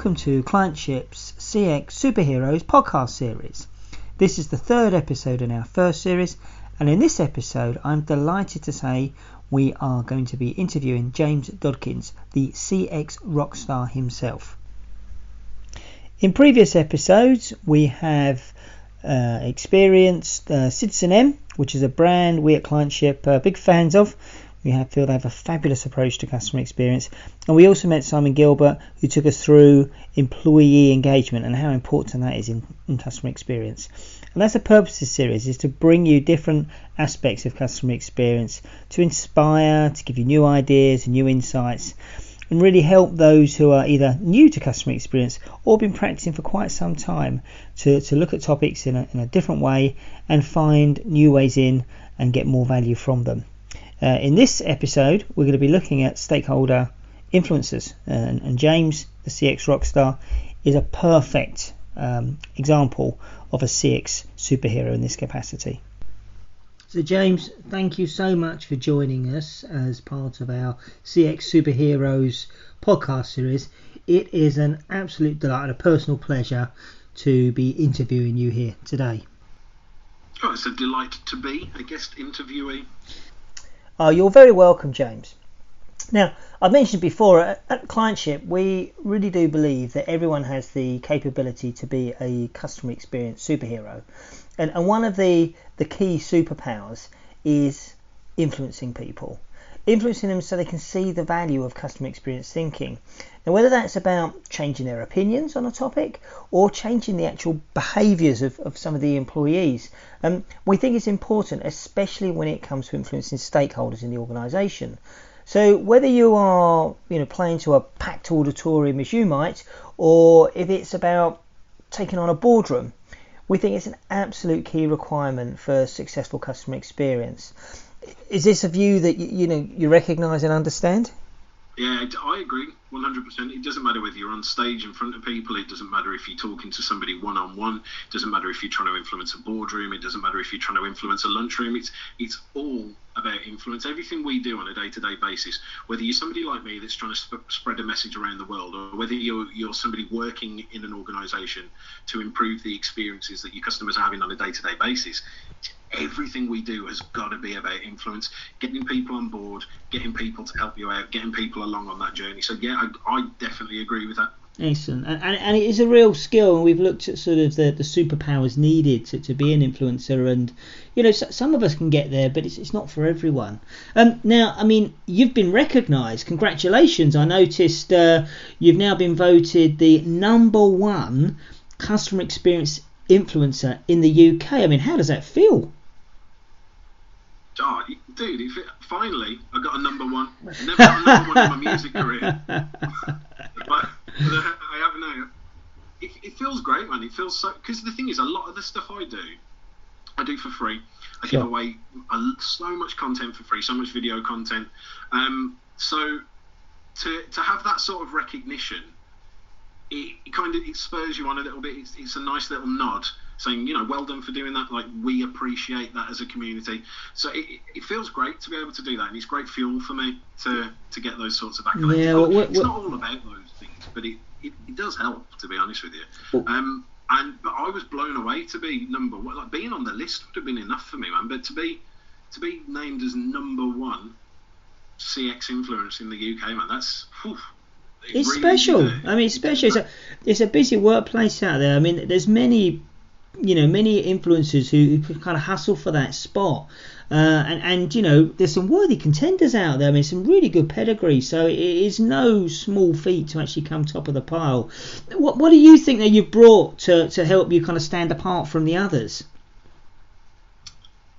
Welcome to Clientship's CX Superheroes podcast series. This is the third episode in our first series, and in this episode, I'm delighted to say we are going to be interviewing James Dodkins, the CX rockstar himself. In previous episodes, we have uh, experienced uh, citizenM, which is a brand we at Clientship are big fans of. We have, feel they have a fabulous approach to customer experience. And we also met Simon Gilbert, who took us through employee engagement and how important that is in, in customer experience. And that's the purpose of this series, is to bring you different aspects of customer experience, to inspire, to give you new ideas and new insights, and really help those who are either new to customer experience or been practicing for quite some time to, to look at topics in a, in a different way and find new ways in and get more value from them. Uh, in this episode, we're going to be looking at stakeholder influencers, and, and James, the CX rockstar, is a perfect um, example of a CX superhero in this capacity. So, James, thank you so much for joining us as part of our CX Superheroes podcast series. It is an absolute delight and a personal pleasure to be interviewing you here today. Oh, it's a delight to be a guest interviewee. Oh, you're very welcome, James. Now, I mentioned before at, at Clientship, we really do believe that everyone has the capability to be a customer experience superhero. And, and one of the, the key superpowers is influencing people influencing them so they can see the value of customer experience thinking. Now, whether that's about changing their opinions on a topic or changing the actual behaviours of, of some of the employees, um, we think it's important, especially when it comes to influencing stakeholders in the organisation. So whether you are, you know, playing to a packed auditorium as you might, or if it's about taking on a boardroom, we think it's an absolute key requirement for successful customer experience is this a view that you, you know you recognise and understand? Yeah, I agree 100%. It doesn't matter whether you're on stage in front of people. It doesn't matter if you're talking to somebody one on one. It doesn't matter if you're trying to influence a boardroom. It doesn't matter if you're trying to influence a lunchroom. It's it's all about influence. Everything we do on a day-to-day basis, whether you're somebody like me that's trying to sp- spread a message around the world, or whether you're you're somebody working in an organisation to improve the experiences that your customers are having on a day-to-day basis, everything we do has got to be about influence, getting people on board, getting people to help you out, getting people along on that journey. So yeah, I, I definitely agree with that. Excellent, and, and, and it is a real skill, and we've looked at sort of the, the superpowers needed to, to be an influencer, and you know some of us can get there, but it's, it's not for everyone. Um, now, I mean, you've been recognised. Congratulations! I noticed uh, you've now been voted the number one customer experience influencer in the UK. I mean, how does that feel? oh, dude, it, finally I got a number one. I never got a number one in my music career, but, but I have now. It, it, feels great, man. It feels so because the thing is, a lot of the stuff I do, I do for free. I sure. give away a, so much content for free, so much video content. Um, so to to have that sort of recognition, it, it kind of it spurs you on a little bit. It's, it's a nice little nod saying, you know, well done for doing that. Like we appreciate that as a community. So it, it feels great to be able to do that, and it's great fuel for me to to get those sorts of accolades. Yeah, well, it's not all about those things, but it, it, it does help to be honest with you. Um, and but I was blown away to be number one. Like being on the list would have been enough for me, man. But to be to be named as number one CX influence in the UK, man, that's. Whew, it's special. I mean, it's special. It's a, it's a busy workplace out there. I mean, there's many you know many influencers who, who kind of hustle for that spot. Uh, and, and you know there's some worthy contenders out there. I mean some really good pedigree. So it is no small feat to actually come top of the pile. What what do you think that you've brought to, to help you kind of stand apart from the others?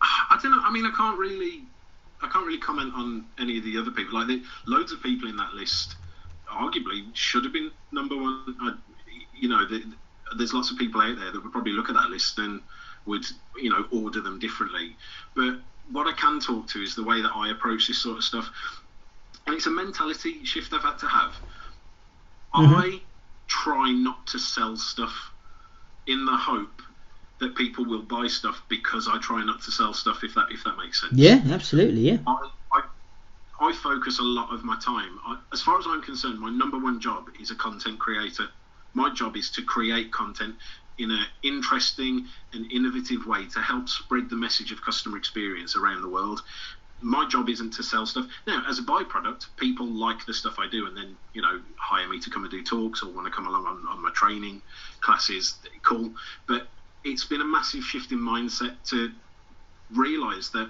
I don't know. I mean I can't really I can't really comment on any of the other people. Like the, loads of people in that list arguably should have been number one. I, you know the, there's lots of people out there that would probably look at that list and would you know order them differently. But what I can talk to is the way that I approach this sort of stuff, and it's a mentality shift I've had to have. Mm-hmm. I try not to sell stuff in the hope that people will buy stuff because I try not to sell stuff if that if that makes sense. Yeah, absolutely, yeah. I, I focus a lot of my time. I, as far as I'm concerned, my number one job is a content creator. My job is to create content in an interesting and innovative way to help spread the message of customer experience around the world. My job isn't to sell stuff. Now, as a byproduct, people like the stuff I do and then, you know, hire me to come and do talks or want to come along on, on my training classes. Cool. But it's been a massive shift in mindset to realize that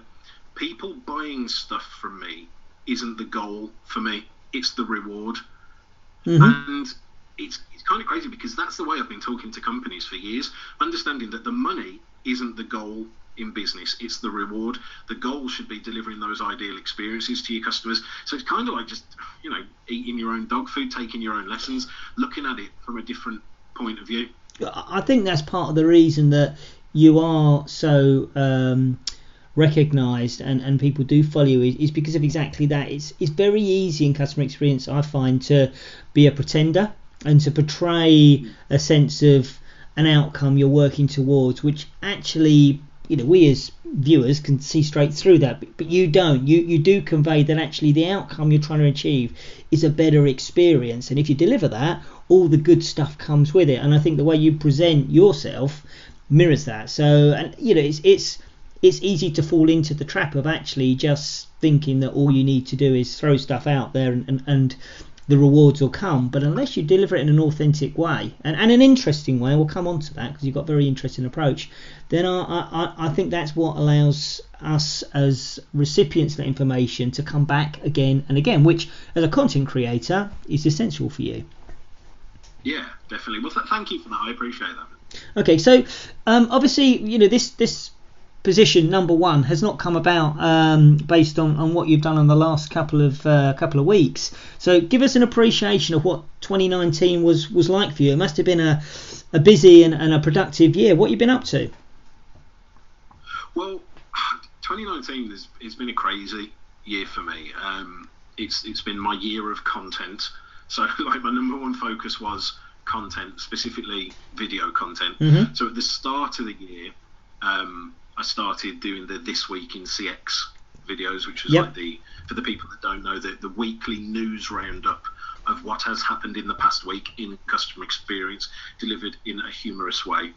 people buying stuff from me isn't the goal for me. It's the reward. Mm-hmm. And it's, it's kind of crazy because that's the way I've been talking to companies for years, understanding that the money isn't the goal in business, it's the reward. The goal should be delivering those ideal experiences to your customers. So it's kind of like just, you know, eating your own dog food, taking your own lessons, looking at it from a different point of view. I think that's part of the reason that you are so um, recognized and, and people do follow you is, because of exactly that. It's it's very easy in customer experience I find to be a pretender and to portray a sense of an outcome you're working towards, which actually you know we as viewers can see straight through that but, but you don't. You you do convey that actually the outcome you're trying to achieve is a better experience and if you deliver that all the good stuff comes with it. And i think the way you present yourself mirrors that. So and you know it's it's it's easy to fall into the trap of actually just thinking that all you need to do is throw stuff out there and, and, and the rewards will come. But unless you deliver it in an authentic way and, and an interesting way, we'll come on to that because you've got a very interesting approach, then I, I, I think that's what allows us as recipients of that information to come back again and again, which as a content creator is essential for you. Yeah, definitely. Well, th- thank you for that. I appreciate that. Okay, so um, obviously, you know, this this position number one has not come about um, based on, on what you've done in the last couple of uh, couple of weeks. So give us an appreciation of what 2019 was was like for you. It must have been a, a busy and, and a productive year. What you've been up to? Well, 2019 has it's been a crazy year for me. Um, it's it's been my year of content. So like my number one focus was content, specifically video content. Mm-hmm. So at the start of the year. Um, I started doing the This Week in CX videos, which was yep. like the, for the people that don't know, the, the weekly news roundup of what has happened in the past week in customer experience, delivered in a humorous way.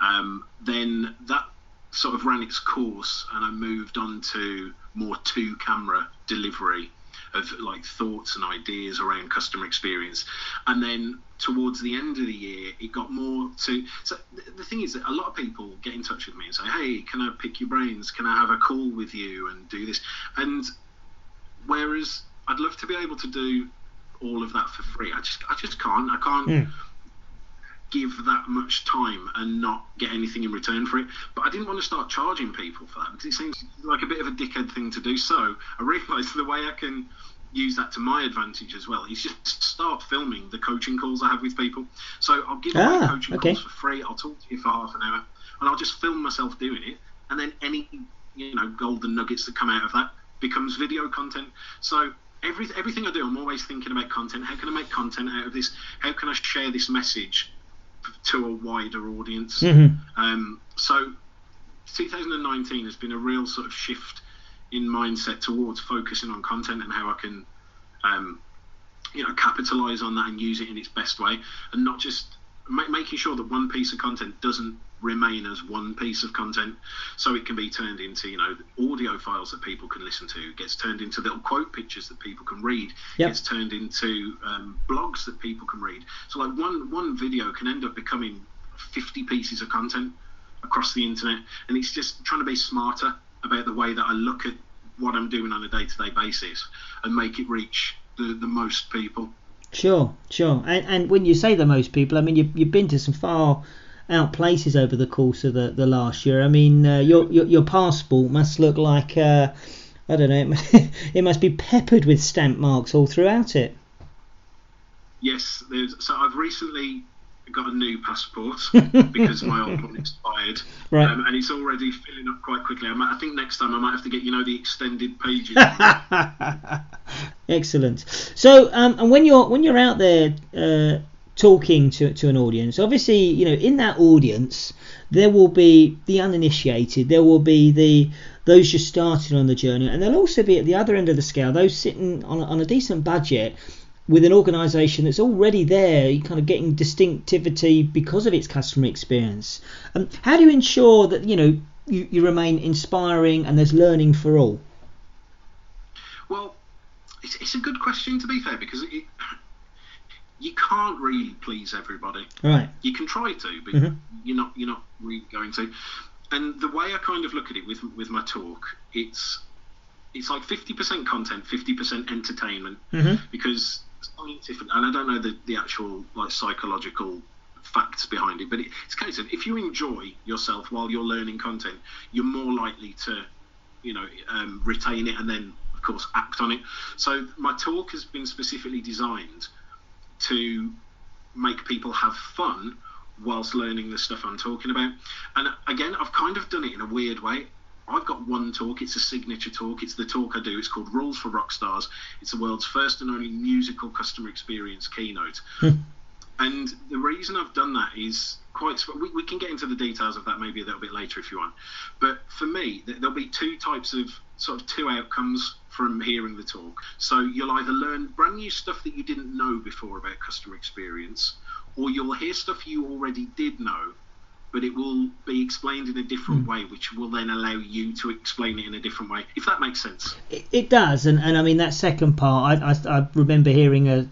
Um, then that sort of ran its course, and I moved on to more two camera delivery of like thoughts and ideas around customer experience. And then towards the end of the year, it got more to. So the thing is that a lot of people get in touch with me and say, "Hey, can I pick your brains? Can I have a call with you and do this?" And whereas I'd love to be able to do all of that for free, I just I just can't. I can't. Yeah give that much time and not get anything in return for it. But I didn't want to start charging people for that because it seems like a bit of a dickhead thing to do. So I realised the way I can use that to my advantage as well is just start filming the coaching calls I have with people. So I'll give ah, coaching okay. calls for free. I'll talk to you for half an hour and I'll just film myself doing it. And then any you know golden nuggets that come out of that becomes video content. So every, everything I do, I'm always thinking about content. How can I make content out of this? How can I share this message to a wider audience. Mm-hmm. Um, so 2019 has been a real sort of shift in mindset towards focusing on content and how I can, um, you know, capitalize on that and use it in its best way, and not just ma- making sure that one piece of content doesn't remain as one piece of content so it can be turned into you know audio files that people can listen to gets turned into little quote pictures that people can read yep. gets turned into um, blogs that people can read so like one one video can end up becoming 50 pieces of content across the internet and it's just trying to be smarter about the way that i look at what i'm doing on a day-to-day basis and make it reach the, the most people Sure, sure. And, and when you say the most people, I mean, you, you've been to some far out places over the course of the, the last year. I mean, uh, your, your, your passport must look like uh, I don't know. It must it must be peppered with stamp marks all throughout it. Yes, so I've recently got a new passport because my old one expired, right. um, and it's already filling up quite quickly. I, might, I, think next time I might have to get you know the extended pages. Excellent. So, um, and when you're when you're out there uh, talking to, to an audience. Obviously, you know, in that audience, there will be the uninitiated, there will be the the those just starting on the journey, and there'll also be at the other end of the scale those sitting on on a decent budget with an organisation that's already there, kind of getting distinctivity because of its customer experience. Um, how do you ensure that you know you, you remain inspiring and there's learning for all? Well, it's, it's a good question to be fair because it, you can't really please everybody. Right. You can try to, but Mhm. you're not you're not really going to. And the way I kind of look at it with with my talk, it's it's like 50% content, 50% entertainment Mm-hmm. because and I don't know the, the actual like psychological facts behind it, but it, it's a case of if you enjoy yourself while you're learning content, you're more likely to, you know, um, retain it and then of course act on it. So my talk has been specifically designed to make people have fun whilst learning the stuff I'm talking about. And again, I've kind of done it in a weird way. I've got one talk, it's a signature talk, it's the talk I do, it's called Rules for Rockstars. It's the world's first and only musical customer experience keynote. Hmm. and the reason I've done that is quite, we, we can get into the details of that maybe a little bit later if you want. But for me, there'll be two types of, sort of two outcomes from hearing the talk. So you'll either learn brand new stuff that you didn't know before about customer experience, or you'll hear stuff you already did know but it will be explained in a different way, which will then allow you to explain it in a different way, if that makes sense. It, it does, and, and I mean that second part. I, I, I remember hearing a,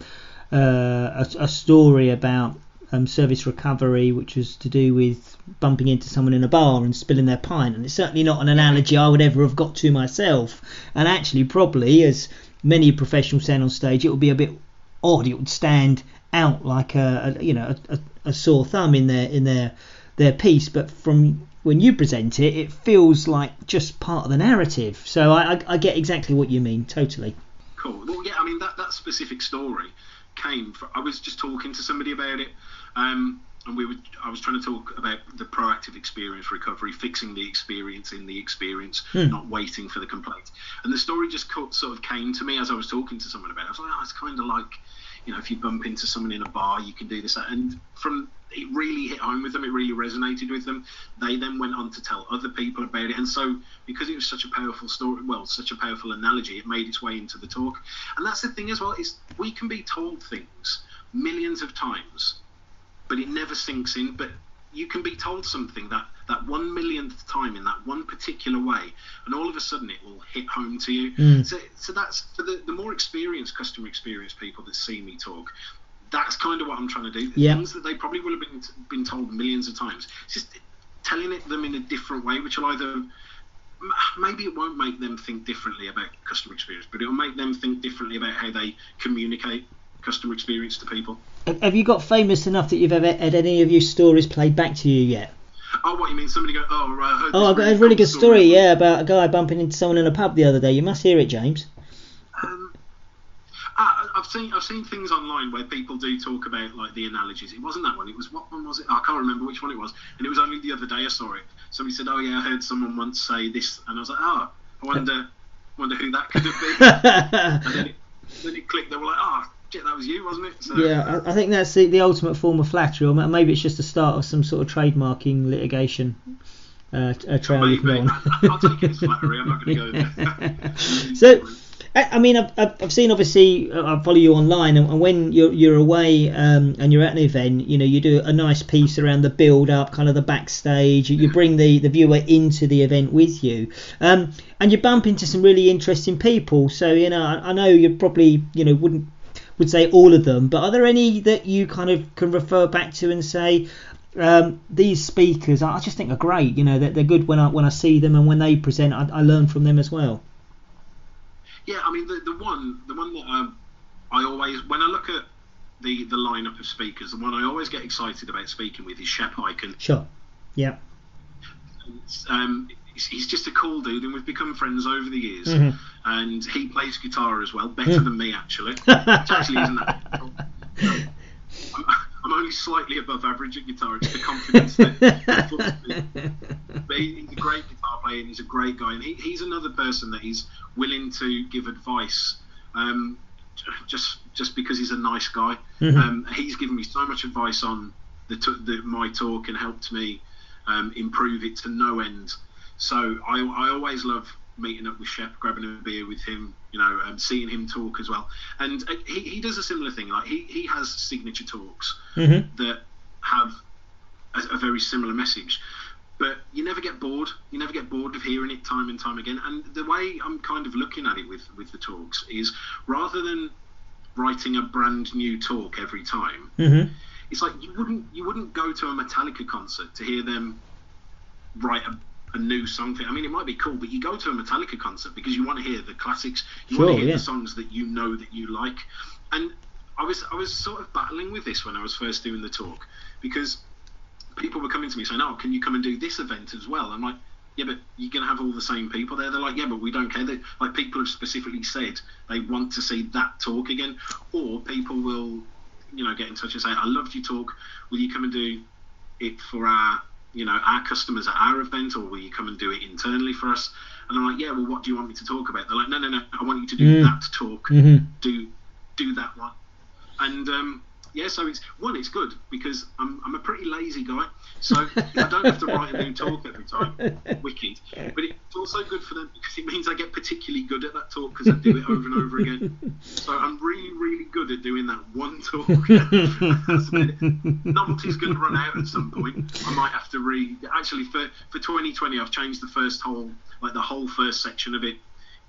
uh, a a story about um, service recovery, which was to do with bumping into someone in a bar and spilling their pint, and it's certainly not an analogy I would ever have got to myself. And actually, probably as many professionals stand on stage, it would be a bit odd. It would stand out like a, a you know a, a, a sore thumb in their in their their piece, but from when you present it, it feels like just part of the narrative. So I, I, I get exactly what you mean, totally. Cool. Well, yeah, I mean that that specific story came. From, I was just talking to somebody about it, um, and we were. I was trying to talk about the proactive experience recovery, fixing the experience in the experience, Hmm. not waiting for the complaint. And the story just co- sort of came to me as I was talking to someone about. it. I was like, oh, it's kind of like, you know, if you bump into someone in a bar, you can do this. And from it really hit home with them. It really resonated with them. They then went on to tell other people about it, and so because it was such a powerful story, well, such a powerful analogy, it made its way into the talk. And that's the thing as well is we can be told things millions of times, but it never sinks in. But you can be told something that that one millionth time in that one particular way, and all of a sudden it will hit home to you. Mm. So, so that's for the, the more experienced customer experience people that see me talk. That's kind of what I'm trying to do. Yeah. Things that they probably will have been been told millions of times. It's just telling it them in a different way, which will either maybe it won't make them think differently about customer experience, but it'll make them think differently about how they communicate customer experience to people. Have you got famous enough that you've ever had any of your stories played back to you yet? Oh, what you mean? Somebody go, oh, right, I heard. Oh, I've got a really good story, yeah, about a guy bumping into someone in a pub the other day. You must hear it, James. I, I've seen I've seen things online where people do talk about like the analogies. It wasn't that one. It was what one was it? I can't remember which one it was. And it was only the other day I saw it. Somebody said, "Oh yeah, I heard someone once say this," and I was like, "Oh, I wonder wonder who that could have been." and then it, then it clicked. They were like, "Oh, shit, that was you, wasn't it?" So, yeah, I, I think that's the, the ultimate form of flattery, or maybe it's just the start of some sort of trademarking litigation uh, a you Maybe. on. I'll take it as flattery. I'm not going to go there. So, I, I mean, I've, I've seen obviously uh, I follow you online, and, and when you're you're away um, and you're at an event, you know, you do a nice piece around the build up, kind of the backstage. You, bring the, the viewer into the event with you, um, and you bump into some really interesting people. So you know, I, I know you probably you know wouldn't would say all of them, but are there any that you kind of can refer back to and say? Um, these speakers, I I just think are great. You know, they're, they're good when I when I see them and when they present, I, I learn from them as well. Yeah, I mean the, the one the one that um, I always when I look at the the lineup of speakers, the one I always get excited about speaking with is Shep Hyken. Sure. Yeah. Um, he's, just a cool dude, and we've become friends over the years. Mhm. And he plays guitar as well, better than me actually. Which actually isn't that. Um, I'm, I'm only slightly above average at guitar. It's the confidence that. But he, he's a great guitar player and he's a great guy. And he, he's another person that he's willing to give advice um, just just because he's a nice guy. Mhm. Um, he's given me so much advice on the, the my talk and helped me um, improve it to no end. so I, I always love meeting up with Shep, grabbing a beer with him, you know, and seeing him talk as well. And uh, he, he does a similar thing. Like he, he has signature talks Mm-hmm. that have a, a very similar message. But you never get bored. You never get bored of hearing it time and time again. And the way I'm kind of looking at it with, with the talks is rather than writing a brand new talk every time, Mm-hmm. it's like you wouldn't you wouldn't go to a Metallica concert to hear them write a, a new song. For, I mean, it might be cool, but you go to a Metallica concert because you want to hear the classics. You want to hear yeah. the songs that you know that you like. And I was I was sort of battling with this when I was first doing the talk because people were coming to me saying, "Oh, can you come and do this event as well?" I'm like. Yeah, but you're gonna have all the same people there. They're like, yeah, but we don't care. They, like people have specifically said they want to see that talk again, or people will you know, get in touch and say, I loved your talk. Will you come and do it for our, you know, our customers at our event, or will you come and do it internally for us? And I'm like, yeah, well, what do you want me to talk about? They're like, no, no, no, I want you to do Mm. that talk. Mm-hmm. Do do that one. And um, yeah, so it's one, it's good because I'm I'm a pretty lazy guy, so I don't have to write a new talk every time. Wicked, but it's also good for them because it means I get particularly good at that talk because I do it over and over again. So I'm really, really good at doing that one talk. Novelty's going to run out at some point. I might have to read. Actually, for for 2020, I've changed the first whole, like the whole first section of it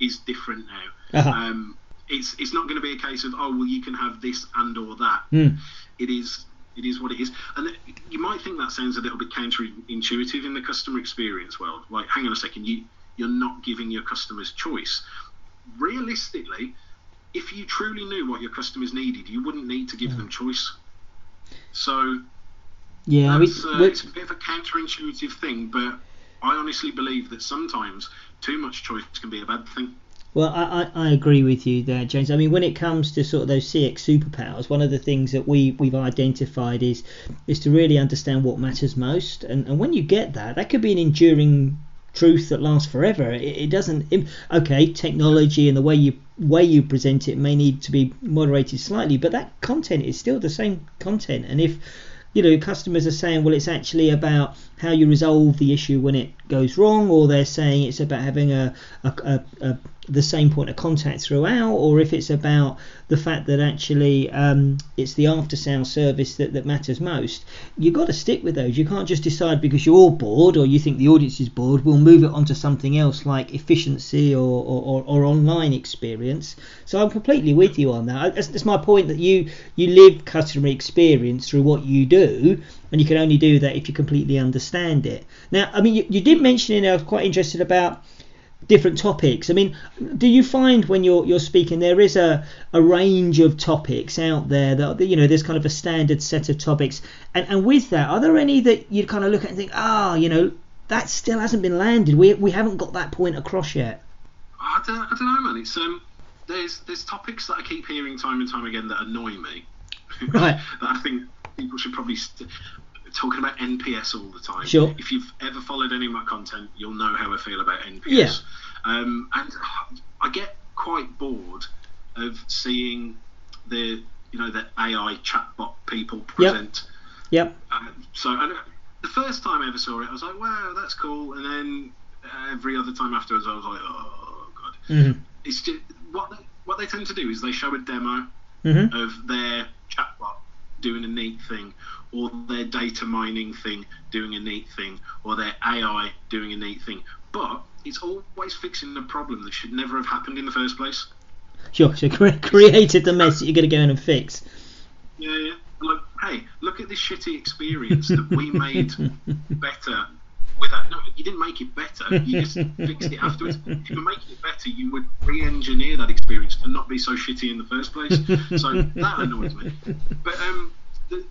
is different now. Uh-huh. Um, it's it's not going to be a case of oh well you can have this and or that. Mm. It is it is what it is, and you might think that sounds a little bit counterintuitive in the customer experience world. Like, hang on a second, you you're not giving your customers choice. Realistically, if you truly knew what your customers needed, you wouldn't need to give them choice. So Yeah, we, uh, it's a bit of a counterintuitive thing, but I honestly believe that sometimes too much choice can be a bad thing. Well, I, I, I agree with you there, James. I mean, when it comes to sort of those CX superpowers, one of the things that we, we've identified is is to really understand what matters most. And, and when you get that, that could be an enduring truth that lasts forever. It, it doesn't. It, okay, technology and the way you way you present it may need to be moderated slightly, but that content is still the same content. And if you know customers are saying, well, it's actually about how you resolve the issue when it goes wrong, or they're saying it's about having a, a, a, a the same point of contact throughout, or if it's about the fact that actually um, it's the after sale service that, that matters most, you've got to stick with those. You can't just decide because you're bored or you think the audience is bored, we'll move it onto something else like efficiency or, or, or, or online experience. So I'm completely with you on that. That's, that's my point that you, you live customer experience through what you do, and you can only do that if you completely understand it. Now, I mean, you, you did mention, and I was quite interested about different topics. I mean, do you find when you're you're speaking there is a, a range of topics out there that you know there's kind of a standard set of topics, and and with that, are there any that you kind of look at and think, ah, you know, that still hasn't been landed. We we haven't got that point across yet. I don't, I don't know, man. It's um, there's there's topics that I keep hearing time and time again that annoy me. Right. that I think people should probably st- talking about NPS all the time. Sure. If you've ever followed any of my content, you'll know how I feel about NPS. Yeah. Um, and I get quite bored of seeing the you know the AI chatbot people present. Yep. Uh, so and, the first time I ever saw it, I was like, wow, that's cool. And then every other time afterwards, I was like, oh god. hmm It's just what they, what they tend to do is they show a demo hmm of their chatbot doing a neat thing, or their data mining thing doing a neat thing, or their AI doing a neat thing. But it's always fixing a problem that should never have happened in the first place. Sure. So cre- created the mess that you're going to go in and fix. Yeah, yeah. Like, hey, look at this shitty experience that we made better. Without, no, you didn't make it better. You just fixed it afterwards. If you were making it better, you would re-engineer that experience and not be so shitty in the first place. So that annoys me. But um, the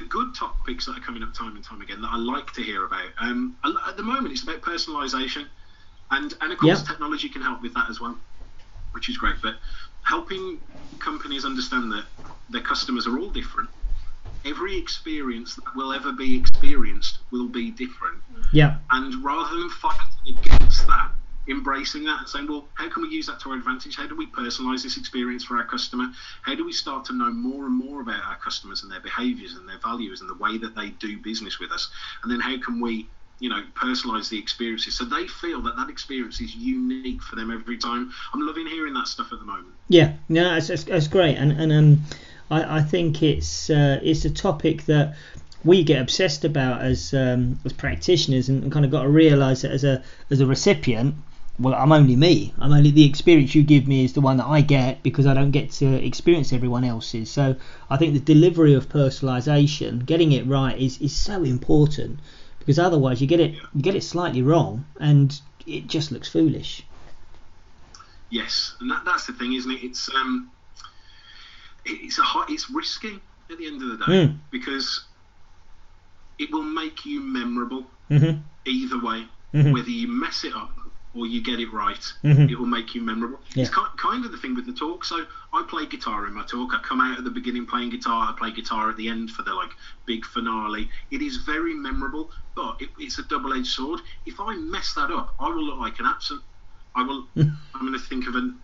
the good topics that are coming up time and time again that I like to hear about. Um, at the moment, it's about personalisation, and and of course, Yeah. technology can help with that as well, which is great. But helping companies understand that their customers are all different. Every experience that will ever be experienced will be different. Yeah. And rather than fighting against that, embracing that and saying, well, how can we use that to our advantage? How do we personalize this experience for our customer? How do we start to know more and more about our customers and their behaviors and their values and the way that they do business with us? And then how can we you know, personalize the experiences so they feel that that experience is unique for them every time. I'm loving hearing that stuff at the moment. Yeah, no, that's great, and and um, I, I think it's uh, it's a topic that we get obsessed about as um, as practitioners, and, kind of got to realise that as a as a recipient, well, I'm only me. I'm only the experience you give me is the one that I get because I don't get to experience everyone else's. So I think the delivery of personalisation, getting it right, is is so important because otherwise you get it you get it slightly wrong and it just looks foolish. Yes, and that, that's the thing, isn't it? It's um, it's a hot, it's risky at the end of the day Mm. because it will make you memorable Mhm. either way. Mhm. Whether you mess it up or you get it right, Mhm. it will make you memorable. Yeah. It's kind of the thing with the talk. So I play guitar in my talk. I come out at the beginning playing guitar. I play guitar at the end for the like big finale. It is very memorable, but it, it's a double-edged sword. If I mess that up, I will look like an absent. I will. I'm going to think of an.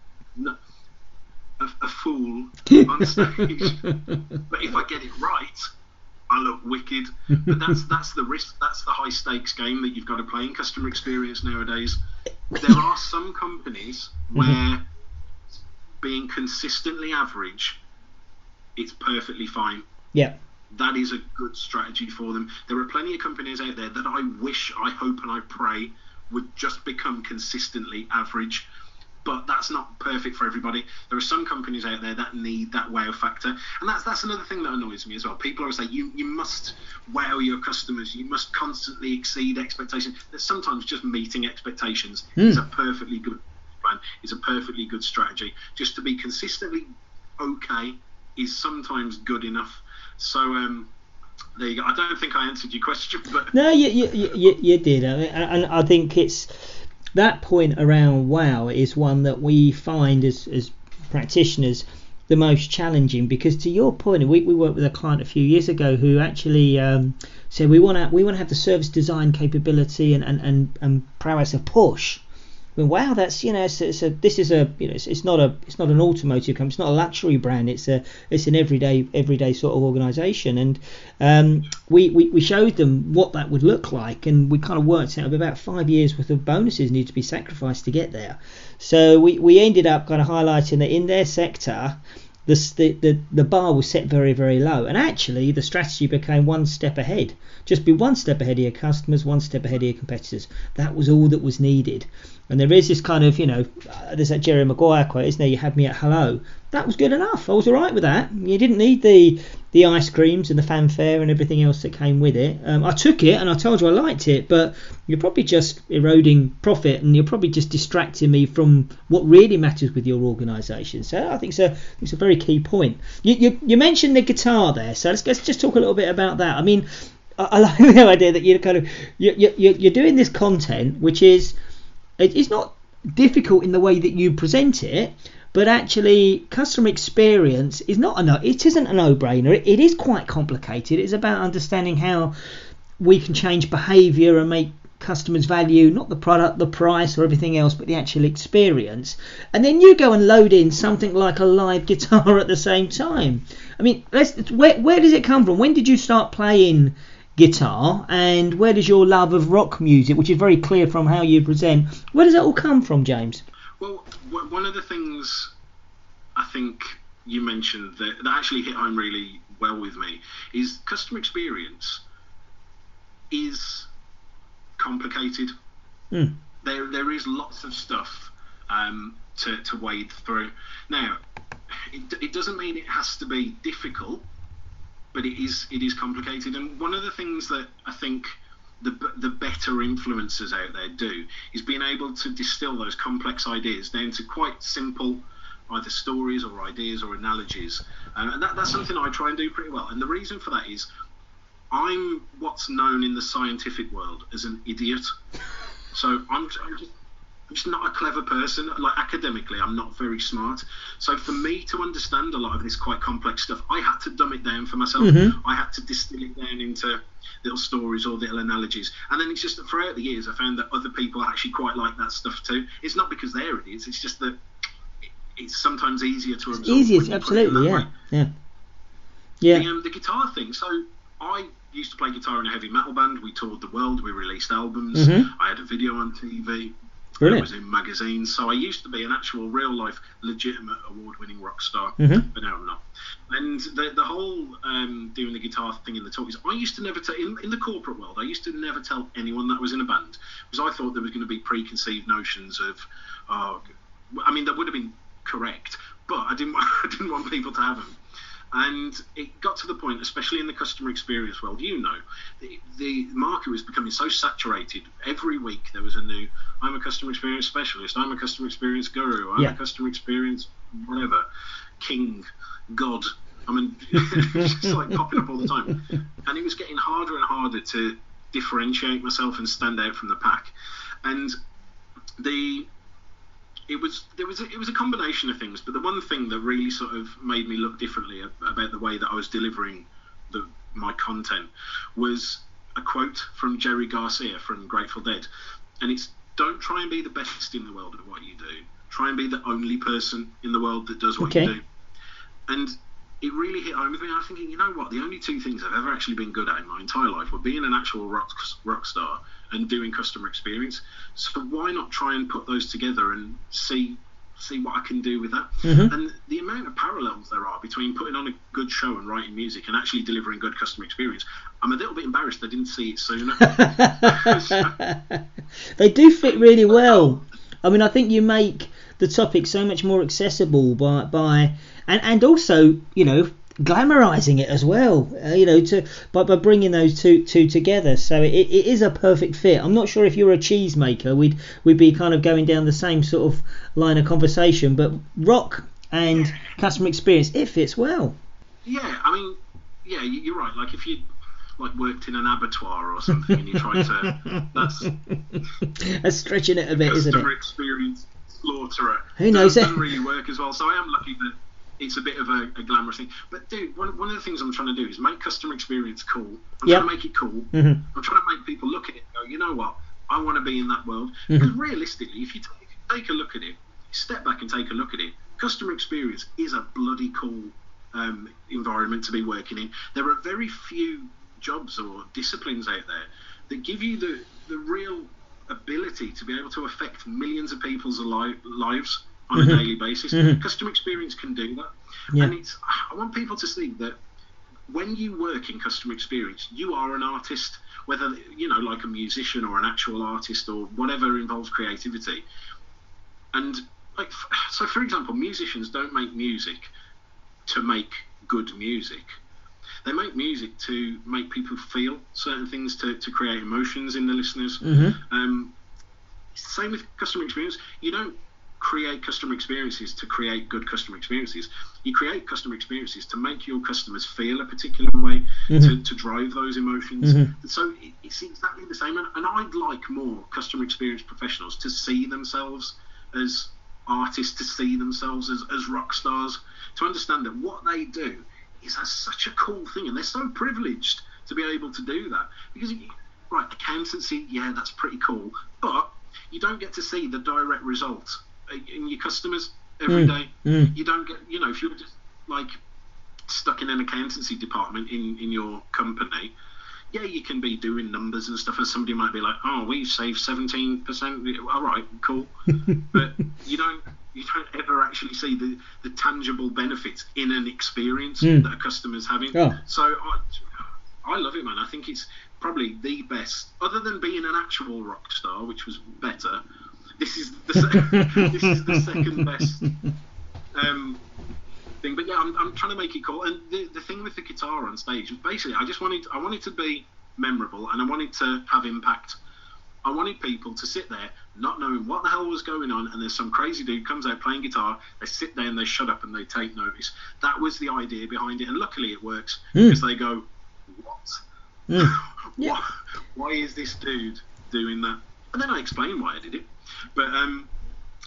A, a fool on stage. but if I get it right, I look wicked. But that's that's the risk. That's the high stakes game that you've got to play in customer experience nowadays. There are some companies mm-hmm. where being consistently average, it's perfectly fine. Yeah. That is a good strategy for them. There are plenty of companies out there that I wish, I hope, and I pray would just become consistently average but that's not perfect for everybody. There are some companies out there that need that wow factor, and that's that's another thing that annoys me as well. People always say you you must wow your customers, you must constantly exceed expectations. That sometimes just meeting expectations is a perfectly good plan. Is a perfectly good strategy. Just to be consistently okay is sometimes good enough. So um, there you go. I don't think I answered your question, but No, you you, you, you did, I mean, and I think it's that point around wow is one that we find as as practitioners the most challenging because to your point, we, we worked with a client a few years ago who actually um, said we want to we want to have the service design capability and and and, and prowess of Porsche. I mean, wow, that's you know, it's, it's a this is a you know, it's, it's not a it's not an automotive company, it's not a luxury brand, it's a it's an everyday everyday sort of organisation, and um, we, we we showed them what that would look like, and we kind of worked out about five years worth of bonuses need to be sacrificed to get there. So we, we ended up kind of highlighting that in their sector, the, the, the, bar was set very, very low. And actually, the strategy became one step ahead. Just be one step ahead of your customers, one step ahead of your competitors. That was all that was needed. And there is this kind of, you know, uh, there's that Jerry Maguire quote, isn't there? You had me at hello. That was good enough. I was all right with that. You didn't need the the ice creams and the fanfare and everything else that came with it. Um, I took it and I told you I liked it, but you're probably just eroding profit and you're probably just distracting me from what really matters with your organisation. So I think it's a it's a very key point. You, you you mentioned the guitar there, so let's let's just talk a little bit about that. I mean, I, I like the idea that you're kind of you, you, you're doing this content, which is it, it's not difficult in the way that you present it, but actually customer experience is not a no, it isn't a no-brainer. It, is quite complicated. It's about understanding how we can change behaviour and make customers value not the product, the price, or everything else, but the actual experience. And then you go and load in something like a live guitar at the same time. I mean, where where does it come from? When did you start playing? guitar and where does your love of rock music which is very clear from how you present where does that all come from james Well, w- one of the things I think you mentioned that, that actually hit home really well with me is customer experience is complicated. Mm. There, there is lots of stuff um, to, to wade through. Now, it, it doesn't mean it has to be difficult, but it is it is complicated. And one of the things that I think the the better influencers out there do is being able to distill those complex ideas down to quite simple either stories or ideas or analogies. Um, and that, that's something I try and do pretty well. And the reason for that is I'm what's known in the scientific world as an idiot. So I'm, I'm just I'm just not a clever person. Like academically, I'm not very smart. So for me to understand a lot of this quite complex stuff, I had to dumb it down for myself. Mhm. I had to distill it down into little stories or little analogies. And then it's just that throughout the years, I found that other people actually quite like that stuff too. It's not because they're idiots. It's just that it's sometimes easier to absorb. easier when you it in absolutely yeah way. yeah yeah The, um, the guitar thing. So I used to play guitar in a heavy metal band. We toured the world. We released albums. Mhm. I had a video on TV. I was in magazines. So I used to be an actual, real life, legitimate, award winning rock star. Mhm. But now I'm not. And the, the whole um, doing the guitar thing in the talk is I used to never tell, in, in the corporate world, I used to never tell anyone that I was in a band because I thought there was going to be preconceived notions of, oh, I mean, that would have been correct, but I didn't, I didn't want people to have them. And it got to the point, especially in the customer experience world, you know, the, the market was becoming so saturated. Every week there was a new, I'm a customer experience specialist, I'm a customer experience guru, I'm Yeah. a customer experience whatever, king, god. I mean, it's like popping up all the time. And it was getting harder and harder to differentiate myself and stand out from the pack. And the it was there was a, it was a combination of things, but the one thing that really sort of made me look differently about the way that I was delivering the my content was a quote from Jerry Garcia from Grateful Dead, and it's don't try and be the best in the world at what you do. Try and be the only person in the world that does what Okay. you do. And it really hit home with me. I was thinking, you know what? The only two things I've ever actually been good at in my entire life were being an actual rock, rock star and doing customer experience. So why not try and put those together and see see what I can do with that? Mhm. And the amount of parallels there are between putting on a good show and writing music and actually delivering good customer experience. I'm a little bit embarrassed I didn't see it sooner. they do fit really well. I mean, I think you make the topic so much more accessible by by and and also you know glamorizing it as well. Uh, you know, to by, by bringing those two two together. So it, it is a perfect fit. I'm not sure if you're a cheesemaker we'd we'd be kind of going down the same sort of line of conversation, but rock and customer experience it fits well. Yeah, I mean, yeah, you- you're right. Like if you like worked in an abattoir or something and you try to that's That's stretching it a bit, isn't customer it? experience slaughterer. Who knows? Doesn't really work as well. So I am lucky that it's a bit of a, a glamorous thing. But dude, one, one of the things I'm trying to do is make customer experience cool. I'm Yep. trying to make it cool. Mhm. I'm trying to make people look at it and go, you know what? I want to be in that world. Because Mm-hmm. realistically, if you take, take a look at it, step back and take a look at it, customer experience is a bloody cool um, environment to be working in. There are very few jobs or disciplines out there that give you the, the real ability to be able to affect millions of people's ali- lives on Mhm. a daily basis. Mhm. Customer experience can do that. Yeah. And it's I want people to see that when you work in customer experience, you are an artist, whether you know, like a musician or an actual artist or whatever involves creativity. And like, so for example, musicians don't make music to make good music. They make music to make people feel certain things, to, to create emotions in the listeners. Mhm. Um, same with customer experience. You don't create customer experiences to create good customer experiences. You create customer experiences to make your customers feel a particular way, to, Mhm. to drive those emotions. Mhm. So it, it's exactly the same. And, and I'd like more customer experience professionals to see themselves as artists, to see themselves as, as rock stars, to understand that what they do is a, such a cool thing. And they're so privileged to be able to do that. Because, right, accountancy, yeah, that's pretty cool. But you don't get to see the direct result in your customers every Mm, day. mm. You don't get, you know, if you're just like stuck in an accountancy department in, in your company, yeah, you can be doing numbers and stuff, and somebody might be like, "Oh, we've saved seventeen percent. All right, cool," but you don't you don't ever actually see the, the tangible benefits in an experience Mm. that a customer's having. Oh. So I, I love it, man. I think it's probably the best, other than being an actual rock star, which was better. This is the se- this is the second best um, thing. But yeah, I'm, I'm trying to make it cool. And the, the thing with the guitar on stage was basically I just wanted I wanted to be memorable and I wanted to have impact. I wanted people to sit there not knowing what the hell was going on, and there's some crazy dude comes out playing guitar. They sit there and they shut up and they take notice. That was the idea behind it, and luckily it works Mm. because they go, "What? Mm. Why, why is this dude doing that?" And then I explain why I did it. But um,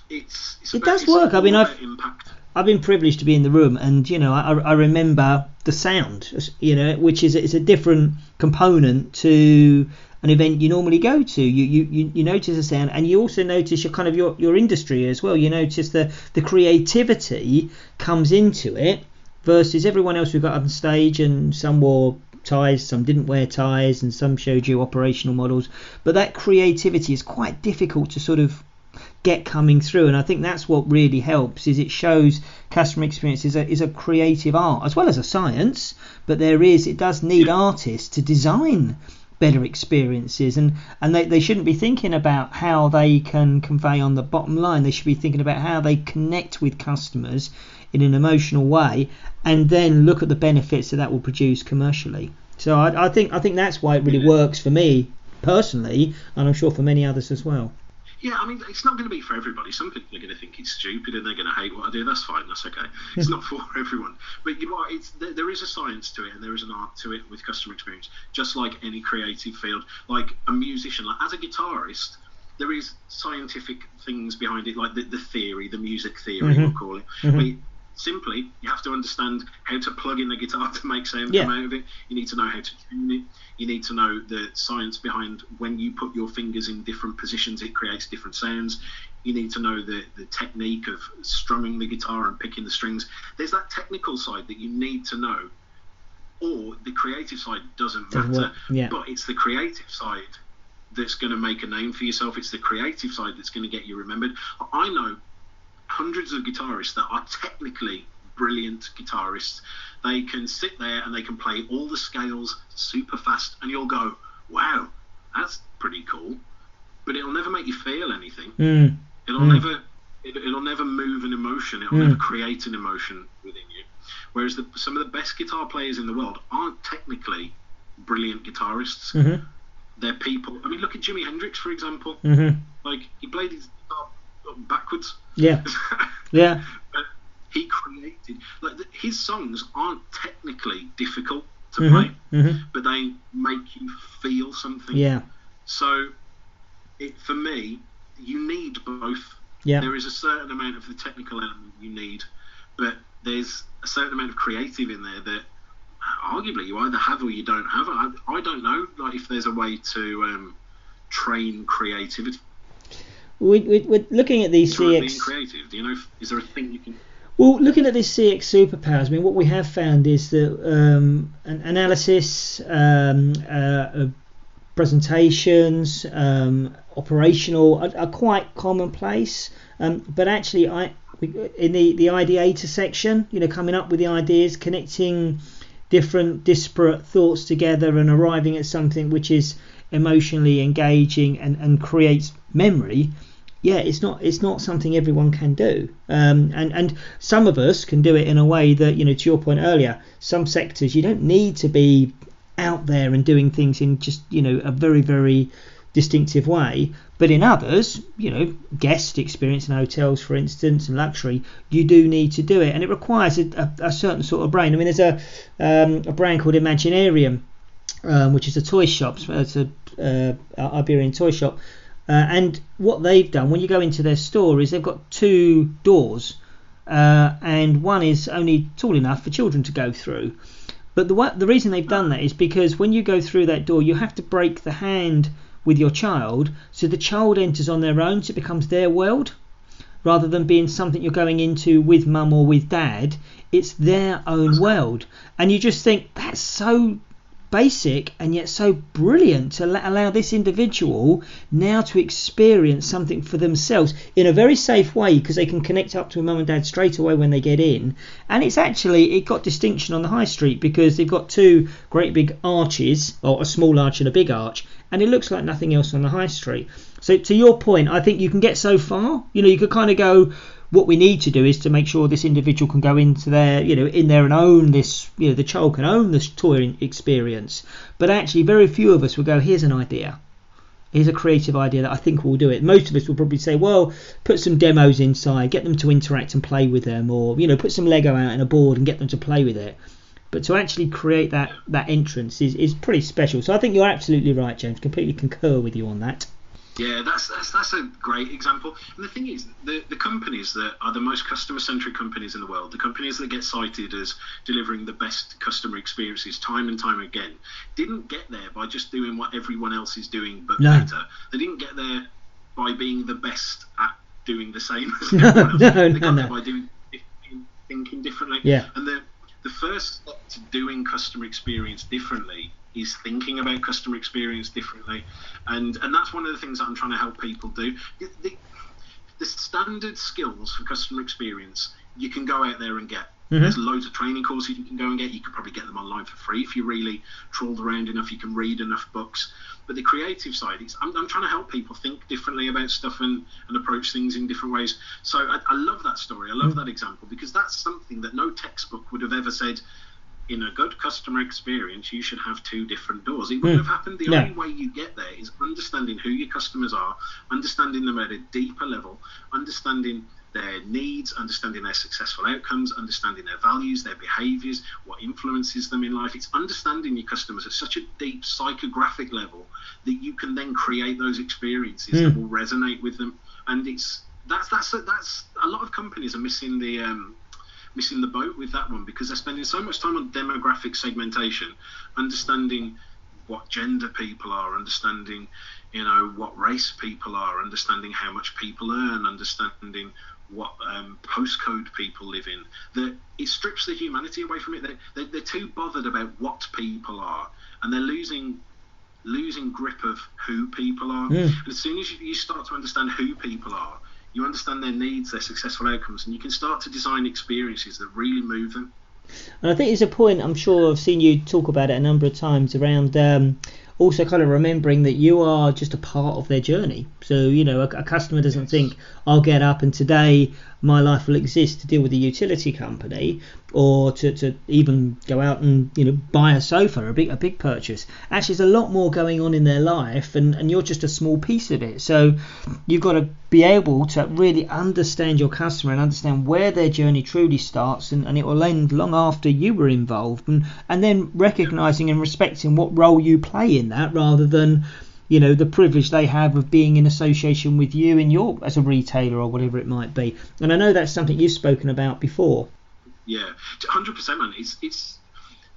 it's, it's It about- does it's work. I mean, I've- impact. I've been privileged to be in the room, and you know, I, I remember the sound, you know, which is it's a different component to an event you normally go to. You you, you, notice the sound, and you also notice your kind of your, your industry as well. You notice the the creativity comes into it versus everyone else who got on stage and some wore ties, some didn't wear ties, and some showed you operational models. But that creativity is quite difficult to sort of get coming through. And I think that's what really helps is it shows customer experience is a, is a creative art as well as a science but there is it does need artists to design better experiences. And and they, they shouldn't be thinking about how they can convey on the bottom line. They should be thinking about how they connect with customers in an emotional way and then look at the benefits that that will produce commercially. So I, I think I think that's why it really works for me personally and I'm sure for many others as well yeah, I mean, it's not going to be for everybody. Some people are going to think it's stupid and they're going to hate what I do. That's fine. That's okay. It's not for everyone. But you are. It's there, there is a science to it and there is an art to it with customer experience. Just like any creative field, like a musician, like as a guitarist, there is scientific things behind it, like the, the theory, the music theory, Mhm. we'll call it. Mhm. Simply, you have to understand how to plug in the guitar to make sound Yeah. come out of it. You need to know how to tune it. You need to know the science behind when you put your fingers in different positions, it creates different sounds. You need to know the, the technique of strumming the guitar and picking the strings. There's that technical side that you need to know, or the creative side doesn't Doesn't matter. yeah. But it's the creative side that's going to make a name for yourself. It's the creative side that's going to get you remembered. I know hundreds of guitarists that are technically brilliant guitarists. They can sit there and they can play all the scales super fast, and you'll go, "Wow, that's pretty cool," but it'll never make you feel anything. Mm. It'll Mm. never, it, it'll never move an emotion. It'll Mm. never create an emotion within you. Whereas the, some of the best guitar players in the world aren't technically brilliant guitarists. Mhm. They're people. I mean, look at Jimi Hendrix, for example. Mhm. Like he played his backwards. Yeah. Yeah. but he created like his songs aren't technically difficult to Mhm. play, Mhm. but they make you feel something. Yeah. So, it for me, you need both. Yeah. There is a certain amount of the technical element you need, but there's a certain amount of creative in there that arguably you either have or you don't have. I, I don't know, like if there's a way to um, train creativity. We, we, we're looking at these CX. creative. Do you know? Is there a thing you can? Well, looking at this CX superpowers, I mean, what we have found is that um, an analysis, um, uh, uh, presentations, um, operational are, are quite commonplace. Um, but actually, I in the the ideator section, you know, coming up with the ideas, connecting different disparate thoughts together, and arriving at something which is emotionally engaging and, and creates memory yeah, it's not it's not something everyone can do, um, and and some of us can do it in a way that you know to your point earlier, some sectors you don't need to be out there and doing things in just you know a very very distinctive way, but in others, you know, guest experience in hotels, for instance, and luxury, you do need to do it, and it requires a, a, a certain sort of brain. I mean, there's a um, a brand called Imaginarium, um, which is a toy shop, it's a uh, Iberian toy shop. Uh, and what they've done when you go into their store is they've got two doors, uh, and one is only tall enough for children to go through. But the the reason they've done that is because when you go through that door, you have to break the hand with your child, so the child enters on their own, so it becomes their world, rather than being something you're going into with mum or with dad. It's their own world, and you just think that's so basic and yet so brilliant to allow this individual now to experience something for themselves in a very safe way because they can connect up to a mum and dad straight away when they get in. And it's actually it got distinction on the high street because they've got two great big arches or a small arch and a big arch and it looks like nothing else on the high street. So to your point i think you can get so far. You know you could kind of go what we need to do is to make sure this individual can go into their, you know, in there and own this, you know, the child can own this toy experience. But actually, very few of us will go, here's an idea. Here's a creative idea that I think will do it. Most of us will probably say, well, put some demos inside, get them to interact and play with them, or, you know, put some Lego out in a board and get them to play with it. But to actually create that, that entrance is, is pretty special. So I think you're absolutely right, James. Completely concur with you on that. Yeah, that's that's that's a great example. And the thing is, the the companies that are the most customer centric companies in the world, the companies that get cited as delivering the best customer experiences time and time again, didn't get there by just doing what everyone else is doing but No. better. They didn't get there by being the best at doing the same as No, everyone else. no, they got there by doing thinking, thinking differently. Yeah. And the the first step doing customer experience differently is thinking about customer experience differently, and and that's one of the things that I'm trying to help people do. The, the, the standard skills for customer experience you can go out there and get. Mm-hmm. There's loads of training courses you can go and get. You could probably get them online for free if you really trawled around enough. You can read enough books. But the creative side, I'm, I'm trying to help people think differently about stuff and, and approach things in different ways. So I, I love that story. I love mm-hmm. that example because that's something that no textbook would have ever said in a good customer experience, you should have two different doors. It wouldn't mm. have happened. The only way you get there is understanding who your customers are, understanding them at a deeper level, understanding their needs, understanding their successful outcomes, understanding their values, their behaviors, what influences them in life. It's understanding your customers at such a deep psychographic level that you can then create those experiences mm. that will resonate with them. And it's that's that's that's a lot of companies are missing the um, missing the boat with that one because they're spending so much time on demographic segmentation, understanding what gender people are, understanding you know what race people are, understanding how much people earn, understanding what um, postcode people live in. That it strips the humanity away from it. They're, they're, they're too bothered about what people are, and they're losing losing grip of who people are. Mm. And as soon as you, you start to understand who people are, you understand their needs, their successful outcomes, and you can start to design experiences that really move them. And I think it's a point I'm sure I've seen you talk about it a number of times around um, also kind of remembering that you are just a part of their journey. So, you know, a, a customer doesn't yes. think, I'll get up and today my life will exist to deal with a utility company or to, to even go out and you know buy a sofa a big a big purchase. Actually there's a lot more going on in their life and, and you're just a small piece of it. So you've got to be able to really understand your customer and understand where their journey truly starts and, and it will end long after you were involved and, and then recognizing and respecting what role you play in that rather than you know the privilege they have of being in association with you in your as a retailer or whatever it might be. And i know that's something you've spoken about before. Yeah 100% man. It's it's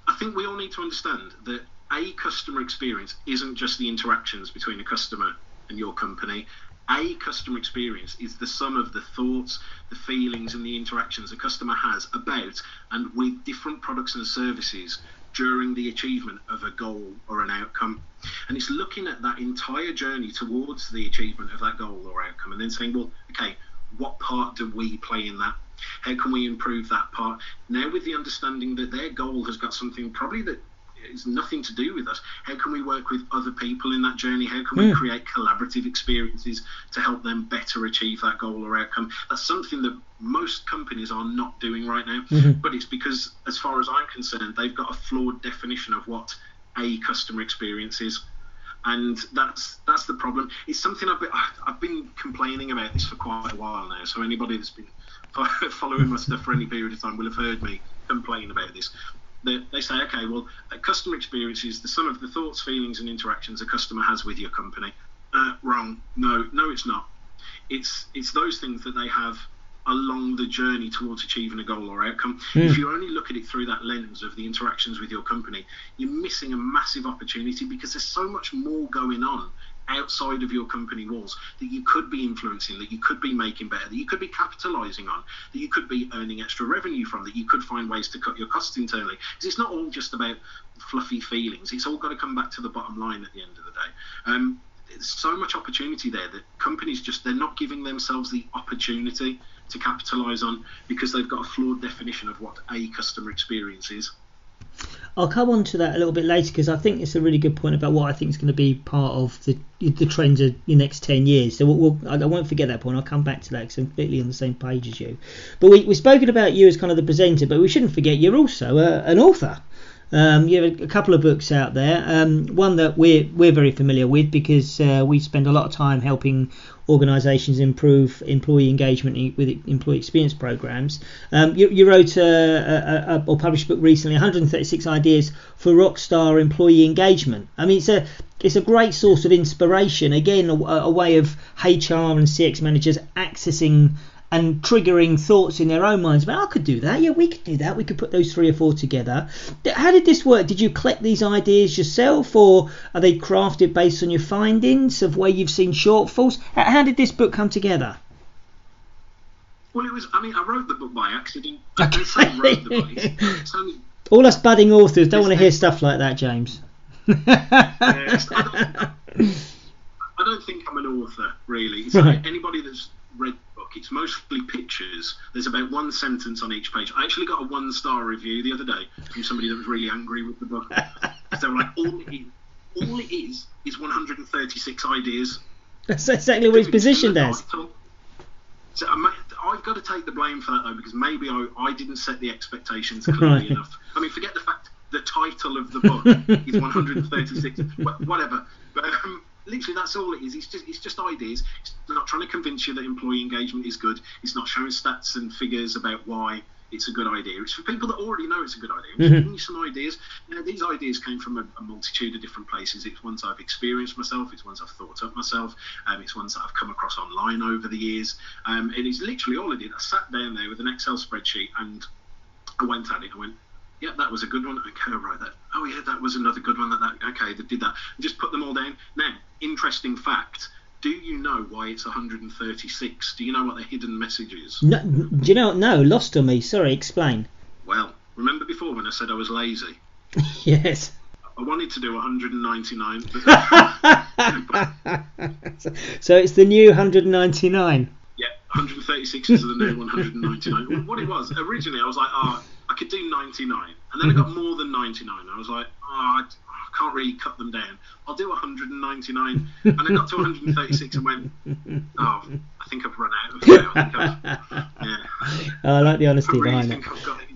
i think we all need to understand that a customer experience isn't just the interactions between a customer and your company. A customer experience is the sum of the thoughts, the feelings, and the interactions a customer has about and with different products and services during the achievement of a goal or an outcome. And it's looking at that entire journey towards the achievement of that goal or outcome and then saying, well, okay, what part do we play in that? How can we improve that part? Now, with the understanding that their goal has got something probably that it's nothing to do with us. How can we work with other people in that journey? How can we mm. create collaborative experiences to help them better achieve that goal or outcome? That's something that most companies are not doing right now. Mm-hmm. But it's because, as far as I'm concerned, they've got a flawed definition of what a customer experience is. And that's that's the problem. It's something I've been, I've been complaining about this for quite a while now. So anybody that's been following my stuff for any period of time will have heard me complain about this they, they say, okay, well, a customer experience is the sum of the thoughts, feelings, and interactions a customer has with your company. Uh, wrong. No, no, it's not. It's it's those things that they have along the journey towards achieving a goal or outcome. Mm. If you only look at it through that lens of the interactions with your company, you're missing a massive opportunity because there's so much more going on outside of your company walls that you could be influencing, that you could be making better, that you could be capitalizing on, that you could be earning extra revenue from, that you could find ways to cut your costs internally. Because it's not all just about fluffy feelings. It's all got to come back to the bottom line at the end of the day. Um, there's so much opportunity there that companies just they're not giving themselves the opportunity to capitalize on because they've got a flawed definition of what a customer experience is. I'll come on to that a little bit later because I think it's a really good point about what I think is going to be part of the the trends of the next 10 years. So we'll, we'll, I won't forget that point. I'll come back to that because I'm completely on the same page as you. But we, we've spoken about you as kind of the presenter, but we shouldn't forget you're also a, an author. Um, you have a, couple of books out there. Um, one that we're we're very familiar with because uh, we spend a lot of time helping organisations improve employee engagement with employee experience programs. Um, you, you, wrote a, a, a, or published a book recently, 136 ideas for rockstar employee engagement. I mean, it's a it's a great source of inspiration. Again, a, a way of HR and CX managers accessing and triggering thoughts in their own minds. But I could do that. Yeah, we could do that. We could put those three or four together. How did this work? Did you collect these ideas yourself, or are they crafted based on your findings of where you've seen shortfalls? How did this book come together? Well, it was. I mean, I wrote the book by accident. I say wrote the book. All us budding authors don't want to hear stuff like that, James. Yes, I, don't, I don't think I'm an author, really. Right. like anybody that's read book, it's mostly pictures. There's about one sentence on each page. I actually got a one star review the other day from somebody that was really angry with the book. they were like, all it is, all it is, is 136 ideas. That's exactly what it's positioned as. So I I've got to take the blame for that though, because maybe I, I didn't set the expectations clearly Right. enough. I mean, forget the fact the title of the book is 136, whatever. But um, literally, that's all it is. It's just it's just ideas. It's not trying to convince you that employee engagement is good. It's not showing stats and figures about why it's a good idea. It's for people that already know it's a good idea. It's Mhm. giving you some ideas. You know, these ideas came from a, a multitude of different places. It's ones I've experienced myself. It's ones I've thought up myself. Um, it's ones that I've come across online over the years. Um, and it's literally all I did. I sat down there with an Excel spreadsheet and I went at it. I went, yeah, that was a good one. Okay, I'll write that. Oh yeah, that was another good one. That, that okay, they did that. Just put them all down. Now, interesting fact. Do you know why it's 136? Do you know what the hidden message is? No, do you know? No, lost on me. Sorry, explain. Well, remember before when I said I was lazy? yes. I wanted to do 199, but so it's the new 199. yeah, 136 is the new 199. What it was originally, I was like, oh, I could do 99, and then I got mm-hmm. more than 99. I was like, oh, I, can't really cut them down. I'll do 199, and I got to 136 and went, oh, I think I've run out of it. I think I've, yeah, I like the I honesty really behind it. think I've got it.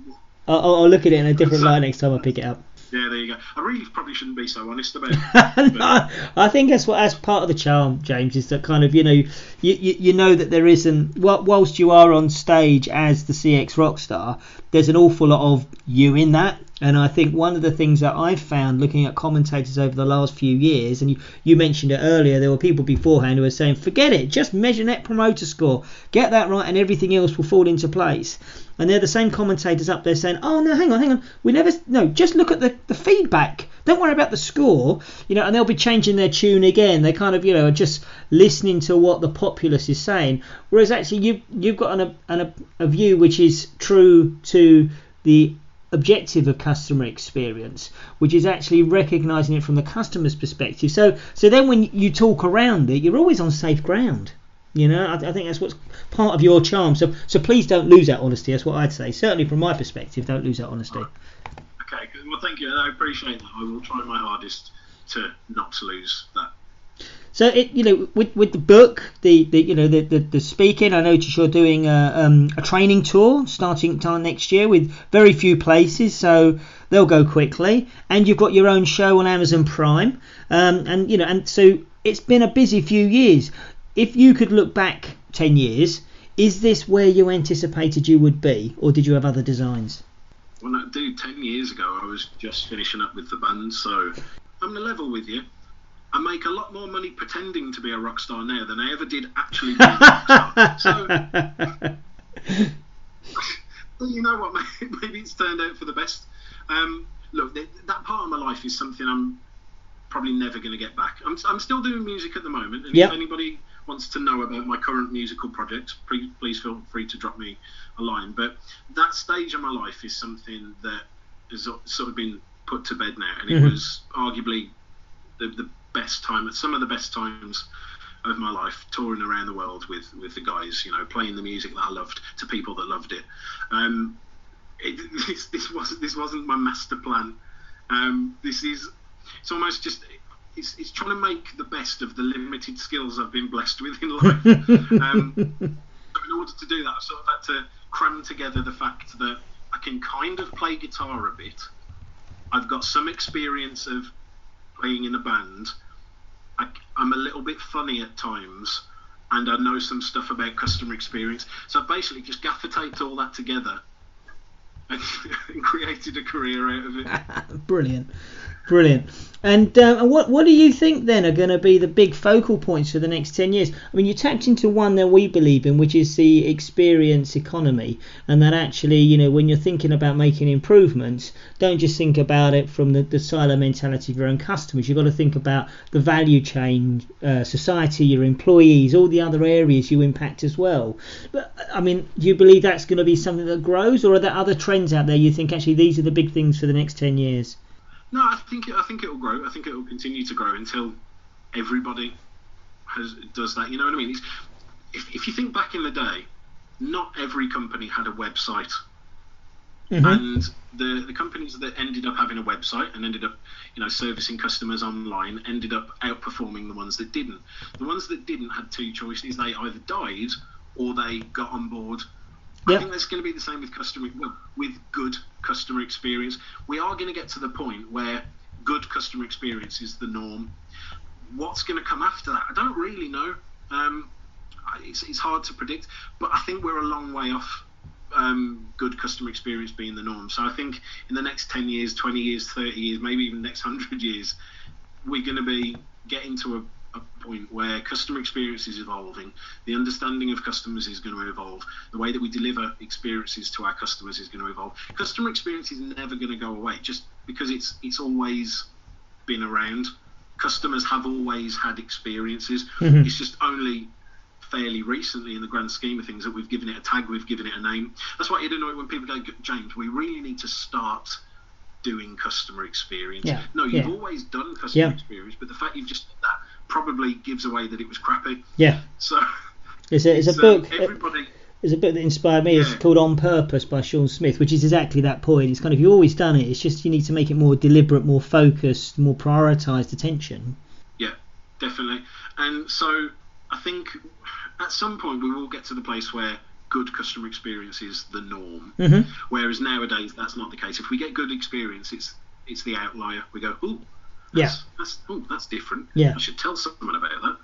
I'll, I'll I'll look at it in a different light next time I pick it up. Yeah, there you go. I really probably shouldn't be so honest about it. no, I think that's what that's part of the charm, James, is that kind of you know you, you, you know that there isn't whilst you are on stage as the CX rock star, there's an awful lot of you in that. And I think one of the things that I've found looking at commentators over the last few years, and you, you mentioned it earlier, there were people beforehand who were saying, forget it, just measure net promoter score, get that right, and everything else will fall into place. And they're the same commentators up there saying, oh no, hang on, hang on, we never, no, just look at the, the feedback. Don't worry about the score, you know, and they'll be changing their tune again. They kind of, you know, are just listening to what the populace is saying. Whereas actually, you you've got an, an, a view which is true to the objective of customer experience, which is actually recognizing it from the customer's perspective. So, so then when you talk around it, you're always on safe ground. You know, I, I think that's what's part of your charm. So, so please don't lose that honesty. That's what I'd say. Certainly from my perspective, don't lose that honesty. Okay, well, thank you. I appreciate that. I will try my hardest to not to lose that. So it, you know, with with the book, the, the you know the, the, the speaking, I notice you're doing a, um, a training tour starting time next year with very few places, so they'll go quickly. And you've got your own show on Amazon Prime, um, and you know, and so it's been a busy few years. If you could look back ten years, is this where you anticipated you would be, or did you have other designs? Well, I do ten years ago, I was just finishing up with the band, so I'm gonna level with you. I make a lot more money pretending to be a rock star now than I ever did actually being a rock star. So Well, you know what? Maybe it's turned out for the best. Um, look, that part of my life is something I'm probably never going to get back. I'm, I'm still doing music at the moment, and Yep. if anybody wants to know about my current musical projects, pre- please feel free to drop me a line. But that stage of my life is something that has sort of been put to bed now, and it Mhm. was arguably the, the best time, some of the best times of my life, touring around the world with with the guys, you know, playing the music that I loved to people that loved it. Um, it this, this wasn't this wasn't my master plan. Um, this is it's almost just it's, it's trying to make the best of the limited skills I've been blessed with in life. um, in order to do that, I've sort of had to cram together the fact that I can kind of play guitar a bit. I've got some experience of playing in a band. I, I'm a little bit funny at times, and I know some stuff about customer experience. So I've basically just gaffer taped all that together and, created a career out of it. Brilliant. Brilliant. And, uh, and what what do you think then are going to be the big focal points for the next 10 years? I mean, you tapped into one that we believe in, which is the experience economy. And that actually, you know, when you're thinking about making improvements, don't just think about it from the, the silo mentality of your own customers. You've got to think about the value chain, uh, society, your employees, all the other areas you impact as well. But, I mean, do you believe that's going to be something that grows, or are there other trends out there you think actually these are the big things for the next 10 years? No, I think it, I think it will grow. I think it will continue to grow until everybody has does that. You know what I mean? It's, if if you think back in the day, not every company had a website. Mm-hmm. And the, the companies that ended up having a website and ended up, you know, servicing customers online ended up outperforming the ones that didn't. The ones that didn't had two choices: they either died or they got on board Yep. I think that's going to be the same with customer well, with good customer experience. We are going to get to the point where good customer experience is the norm. What's going to come after that? I don't really know. Um, it's, it's hard to predict, but I think we're a long way off um, good customer experience being the norm. So I think in the next 10 years, 20 years, 30 years, maybe even next 100 years, we're going to be getting to a point where customer experience is evolving, the understanding of customers is going to evolve, the way that we deliver experiences to our customers is going to evolve. Customer experience is never going to go away just because it's it's always been around. Customers have always had experiences. Mm-hmm. It's just only fairly recently in the grand scheme of things that we've given it a tag, we've given it a name. That's why you don't when people go, James, we really need to start doing customer experience. Yeah. No, you've yeah. always done customer yeah. experience, but the fact you've just done that probably gives away that it was crappy. Yeah. So it's a, it's, it's a book. Um, everybody. There's a book that inspired me. Yeah. It's called On Purpose by Shaun Smith, which is exactly that point. It's kind of you've always done it. It's just you need to make it more deliberate, more focused, more prioritised attention. Yeah, definitely. And so I think at some point we will get to the place where good customer experience is the norm. Mm-hmm. Whereas nowadays that's not the case. If we get good experience, it's it's the outlier. We go, ooh, yeah. That's, oh, that's different. Yeah. I should tell someone about that.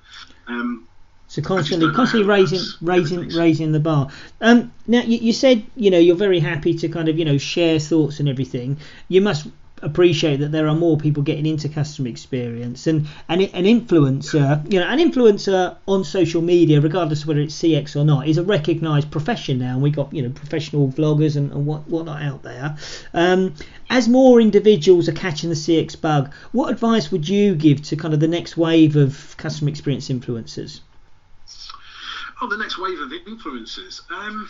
Um, so constantly, constantly raising, raising, raising the bar. Um, now you, you said you know you're very happy to kind of you know share thoughts and everything. You must appreciate that there are more people getting into customer experience. And, and an influencer you know an influencer on social media regardless of whether it's cx or not is a recognized profession now. And we've got you know professional vloggers and, and what whatnot out there. Um, as more individuals are catching the cx bug what advice would you give to kind of the next wave of customer experience influencers? Oh the next wave of influencers. Um,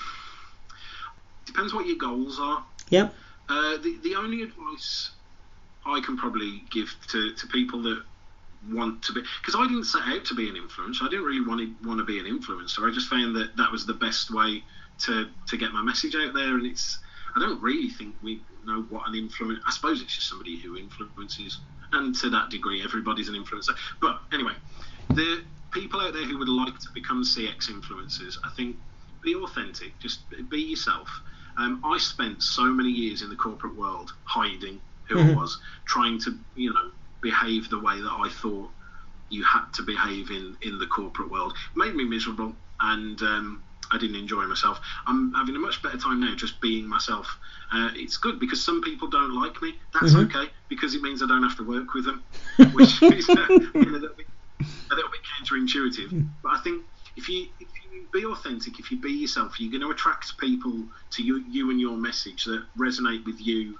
depends what your goals are. Yep. Uh, the, the only advice I can probably give to, to people that want to be because I didn't set out to be an influencer. I didn't really want to want to be an influencer. I just found that that was the best way to to get my message out there. And it's I don't really think we know what an influencer. I suppose it's just somebody who influences, and to that degree, everybody's an influencer. But anyway, the people out there who would like to become CX influencers, I think be authentic. Just be yourself. Um, I spent so many years in the corporate world hiding who mm-hmm. I was, trying to you know behave the way that I thought you had to behave in in the corporate world. It made me miserable, and um, I didn't enjoy myself. I'm having a much better time now just being myself. Uh, it's good because some people don't like me. That's mm-hmm. okay because it means I don't have to work with them, which is uh, a, little bit, a little bit counterintuitive. Mm. But I think if you if you be authentic, if you be yourself, you're going to attract people to you, you and your message that resonate with you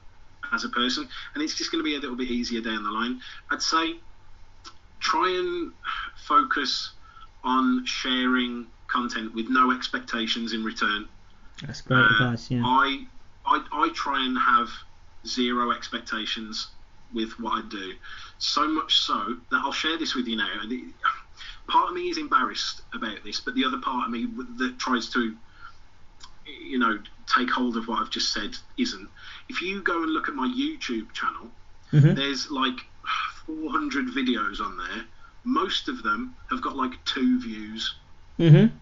as a person, and it's just going to be a little bit easier down the line. I'd say try and focus on sharing content with no expectations in return. That's great uh, advice. Yeah. I, I I try and have zero expectations with what I do. So much so that I'll share this with you now. And it, part of me is embarrassed about this, but the other part of me that tries to, you know, take hold of what I've just said isn't if you go and look at my YouTube channel, mm-hmm. there's like 400 videos on there. Most of them have got like two views, mm-hmm.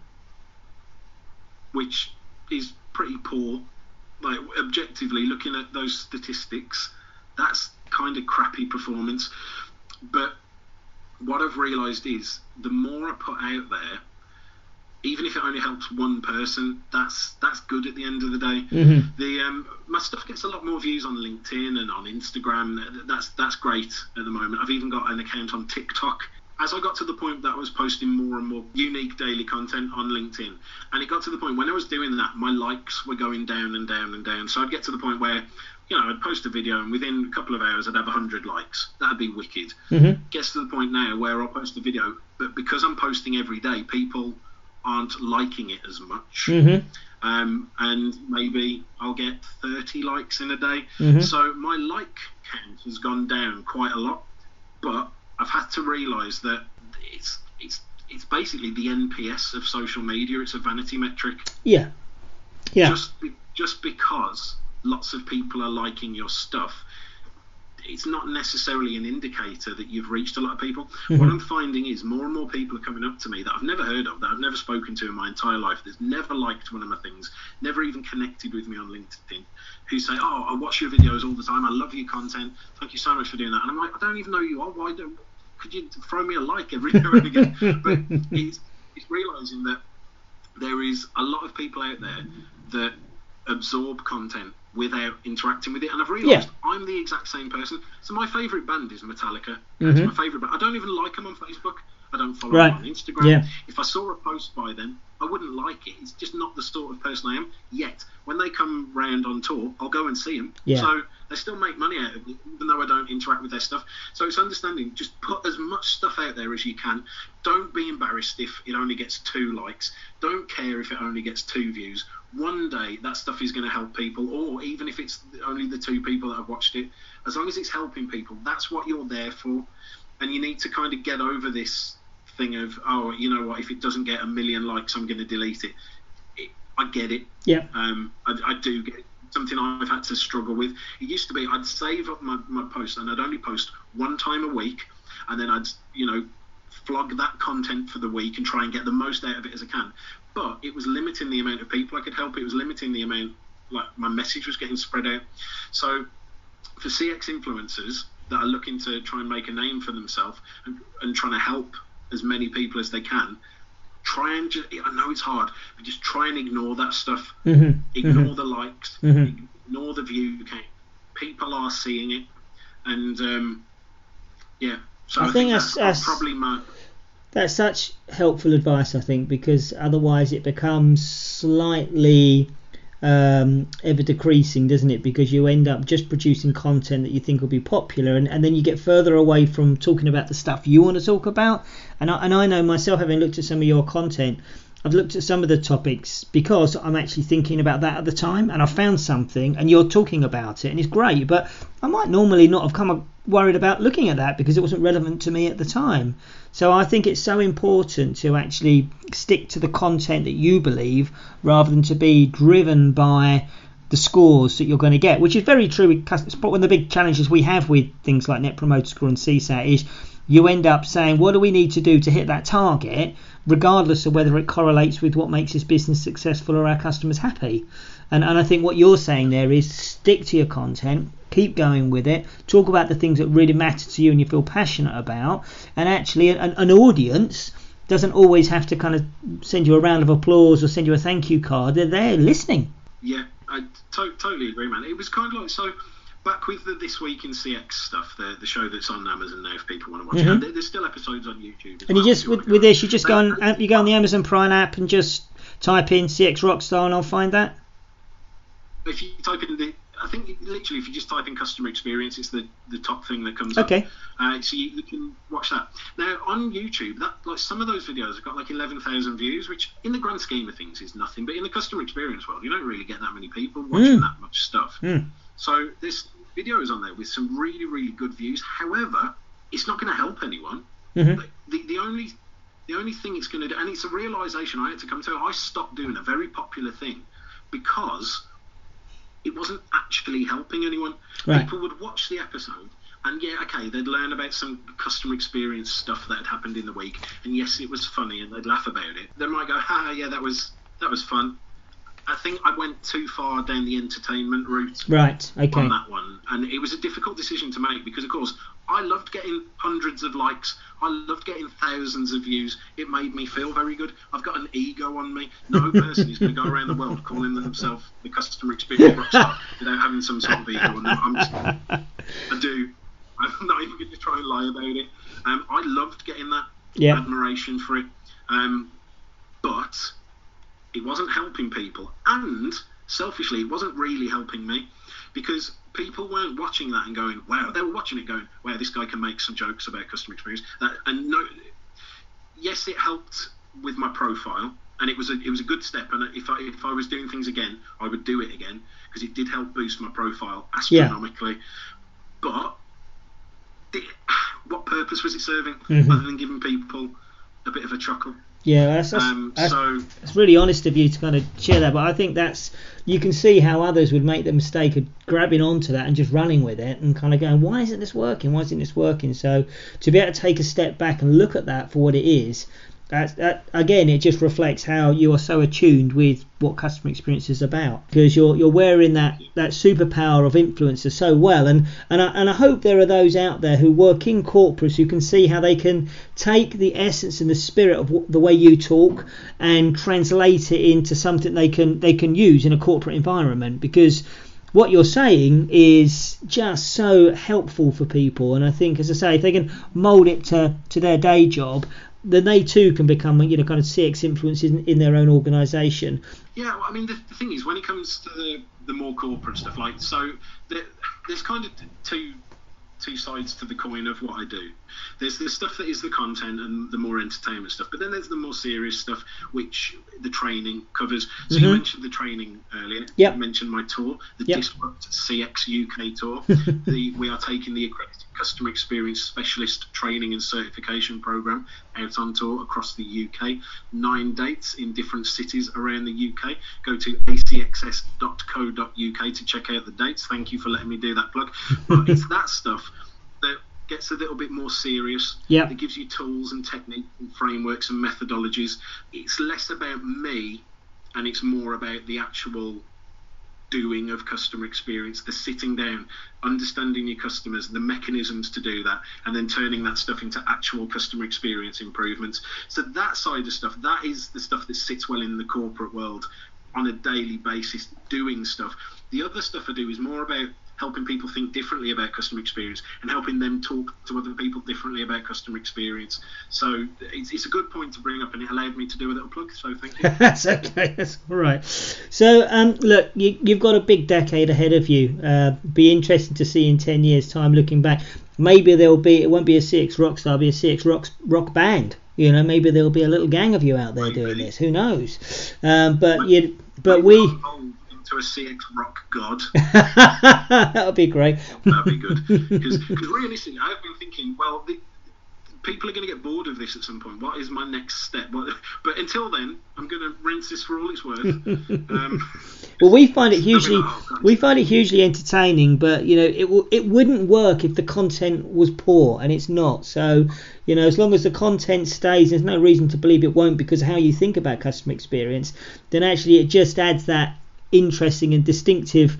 which is pretty poor. Like objectively looking at those statistics, that's kind of crappy performance. But what I've realised is the more I put out there, even if it only helps one person, that's that's good at the end of the day. Mm-hmm. The um, my stuff gets a lot more views on LinkedIn and on Instagram. That's that's great at the moment. I've even got an account on TikTok. As I got to the point that I was posting more and more unique daily content on LinkedIn, and it got to the point when I was doing that, my likes were going down and down and down. So I'd get to the point where, you know, I'd post a video and within a couple of hours I'd have 100 likes. That'd be wicked. Mm-hmm. Gets to the point now where I'll post a video, but because I'm posting every day, people aren't liking it as much. Mm-hmm. Um, and maybe I'll get 30 likes in a day. Mhm. So my like count has gone down quite a lot, but I've had to realise that it's it's it's basically the NPS of social media. It's a vanity metric. Yeah. Yeah. Just be, just because lots of people are liking your stuff, it's not necessarily an indicator that you've reached a lot of people. Mhm. What I'm finding is more and more people are coming up to me that I've never heard of, that I've never spoken to in my entire life, that's never liked one of my things, never even connected with me on LinkedIn, who say, "Oh, I watch your videos all the time. I love your content. Thank you so much for doing that." And I'm like, "I don't even know you are. Why don't? Could you throw me a like every now and again?" but it's, it's realizing that there is a lot of people out there that absorb content without interacting with it. And I've realised I'm the exact same person. So my favourite band is Metallica. It's Mhm. my favourite band. I don't even like them on Facebook. I don't follow Right. them on Instagram. Yeah. If I saw a post by them, I wouldn't like it. It's just not the sort of person I am. Yet, when they come round on tour, I'll go and see them. Yeah. So they still make money out of it, even though I don't interact with their stuff. So it's understanding. Just put as much stuff out there as you can. Don't be embarrassed if it only gets two likes. Don't care if it only gets two views. One day that stuff is going to help people, or even if it's only the two people that have watched it. As long as it's helping people, that's what you're there for. And you need to kind of get over this thing of, oh, you know what? If it doesn't get a million likes, I'm going to delete it. it I get it. Yeah. Um, I, I do get it. something I've had to struggle with. It used to be I'd save up my, my posts and I'd only post one time a week, and then I'd you know flog that content for the week and try and get the most out of it as I can. But it was limiting the amount of people I could help. It was limiting the amount like my message was getting spread out. So for CX influencers that are looking to try and make a name for themselves and, and trying to help as many people as they can, try and just, I know it's hard, but just try and ignore that stuff. Mm-hmm. Ignore the likes, Mhm. ignore the view count. People are seeing it, and um, yeah. So I I, think think, that's- that's, that's- probably my That's such helpful advice, I think, because otherwise it becomes slightly um, ever decreasing, doesn't it? Because you end up just producing content that you think will be popular, and, and then you get further away from talking about the stuff you want to talk about. And I, and I know myself, having looked at some of your content, I've looked at some of the topics because I'm actually thinking about that at the time, and I found something, and you're talking about it, and it's great. But I might normally not have come worried about looking at that because it wasn't relevant to me at the time. So I think it's so important to actually stick to the content that you believe rather than to be driven by the scores that you're going to get, which is very true. With. One of the big challenges we have with things like Net Promoter Score and CSAT is you end up saying, what do we need to do to hit that target, regardless of whether it correlates with what makes this business successful or our customers happy. And, and I think what you're saying there is stick to your content, keep going with it, talk about the things that really matter to you and you feel passionate about, and actually an, an audience doesn't always have to kind of send you a round of applause or send you a thank you card. They're there listening. Yeah, I to- totally agree, man. It was kind of like so. Back with the This Week in CX stuff, the, the show that's on Amazon now, if people want to watch Mhm. it. There's still episodes on YouTube. And you just you with, with this, you just go on you go on the Amazon Prime app and just type in CX Rockstar and I'll find that. If you type in the, I think literally if you just type in customer experience, it's the, the top thing that comes up. Okay. Uh, so you, you can watch that. Now on YouTube, that like some of those videos have got like eleven thousand views, which in the grand scheme of things is nothing. But in the customer experience world, you don't really get that many people watching Mm. that much stuff. Mm. So this video is on there with some really really good views. However, it's not going to help anyone. hmm the, the only the only thing it's going to do, and it's a realization I had to come to. I stopped doing a very popular thing because it wasn't actually helping anyone. Right. People would watch the episode. And yeah, okay, they'd learn about some customer experience stuff that had happened in the week, and yes, it was funny, and they'd laugh about it. They might go, "Ha, yeah, that was that was fun," I think I went too far down the entertainment route Right. Okay. on that one, and it was a difficult decision to make because, of course, I loved getting hundreds of likes. I loved getting thousands of views. It made me feel very good. I've got an ego on me. No person is going to go around the world calling themselves the customer experience rockstar without having some sort of ego on them. I'm just, I do. I'm not even going to try and lie about it. Um, I loved getting that Yeah. admiration for it, um, but it wasn't helping people, and selfishly, it wasn't really helping me because people weren't watching that and going, "Wow!" They were watching it going, "Wow, this guy can make some jokes about customer experience." That, and no, yes, it helped with my profile, and it was a it was a good step. And if I if I was doing things again, I would do it again because it did help boost my profile astronomically. But the, what purpose was it serving Mhm. other than giving people a bit of a chuckle? Yeah. That's, that's, Um, that's, so it's really honest of you to kind of share that, but I think that's you can see how others would make the mistake of grabbing onto that and just running with it and kind of going, why isn't this working? Why isn't this working? So to be able to take a step back and look at that for what it is, that, that again, it just reflects how you are so attuned with what customer experience is about because you're you're wearing that that superpower of influencer so well and and I, and I hope there are those out there who work in corporates who can see how they can take the essence and the spirit of the way you talk and translate it into something they can they can use in a corporate environment because what you're saying is just so helpful for people and I think as I say if they can mold it to to their day job then they too can become you know kind of CX influences in, in their own organization Yeah, well, I mean, the, the thing is, when it comes to the, the more corporate stuff, like, so there, there's kind of two two sides to the coin of what I do. There's the stuff that is the content and the more entertainment stuff, but then there's the more serious stuff, which the training covers. So you Mhm. mentioned the training earlier. Yep. You mentioned my tour, the Yep. Disrupt CX UK tour. the, we are taking the accredited customer experience specialist training and certification program out on tour across the UK. Nine dates in different cities around the UK. Go to acxs.co.uk to check out the dates. Thank you for letting me do that plug. But it's that stuff that gets a little bit more serious. Yeah. It gives you tools and techniques and frameworks and methodologies. It's less about me and it's more about the actual doing of customer experience, the sitting down, understanding your customers, the mechanisms to do that, and then turning that stuff into actual customer experience improvements. So that side of stuff, that is the stuff that sits well in the corporate world on a daily basis, doing stuff. The other stuff I do is more about helping people think differently about customer experience and helping them talk to other people differently about customer experience. So it's, it's a good point to bring up, and it allowed me to do a little plug. So thank you. that's okay. That's all right. So, um, look, you, you've got a big decade ahead of you. Uh, be interesting to see in ten years' time, looking back. Maybe there'll be. It won't be a CX rock star. It'll be a CX rock rock band. You know, maybe there'll be a little gang of you out there doing this. Who knows? Um, but you, but we. evolve into a CX rock god. that would be great. That'd be good. Because realistically, I've been thinking, well, the, people are going to get bored of this at some point. What is my next step? What, but until then, I'm going to rinse this for all it's worth. Um, Well, we find it hugely Oh, we find it hugely entertaining, but you know it w- it wouldn't work if the content was poor, and it's not. So you know, as long as the content stays, there's no reason to believe it won't because of how you think about customer experience. Then actually, it just adds that interesting and distinctive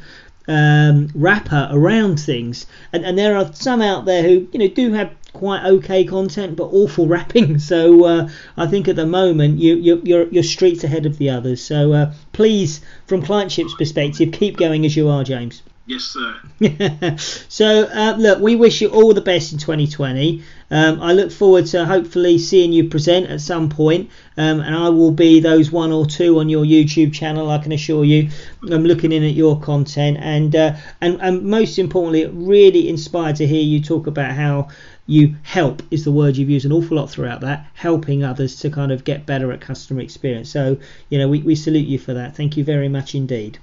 um, wrapper around things. And, and there are some out there who you know do have quite okay content but awful wrapping. So uh, I think at the moment you you're, you're you're streets ahead of the others. So uh, please, from Clientship's perspective, keep going as you are, James. Yes, sir. so uh, look, we wish you all the best in 2020. Um, I look forward to hopefully seeing you present at some point, um, and I will be those one or two on your YouTube channel. I can assure you. I'm looking in at your content, and uh, and and most importantly, really inspired to hear you talk about how you help is the word you've used an awful lot throughout that, helping others to kind of get better at customer experience. So you know, we, we salute you for that. Thank you very much indeed.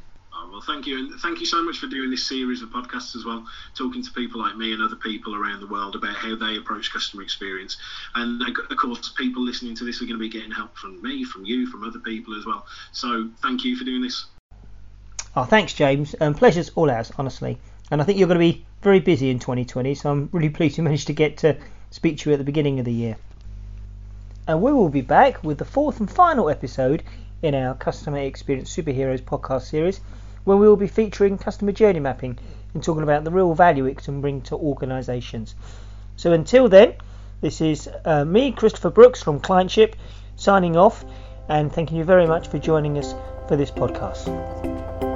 Thank you, and thank you so much for doing this series of podcasts as well, talking to people like me and other people around the world about how they approach customer experience. And of course, people listening to this are going to be getting help from me, from you, from other people as well. So thank you for doing this. Oh, thanks, James. Um, pleasure's all ours, honestly. And I think you're going to be very busy in 2020, so I'm really pleased you managed to get to speak to you at the beginning of the year. And we will be back with the fourth and final episode in our Customer Experience Superheroes podcast series, where we will be featuring customer journey mapping and talking about the real value it can bring to organisations. So until then, this is uh, me, Christopher Brooks from Clientship, signing off and thanking you very much for joining us for this podcast.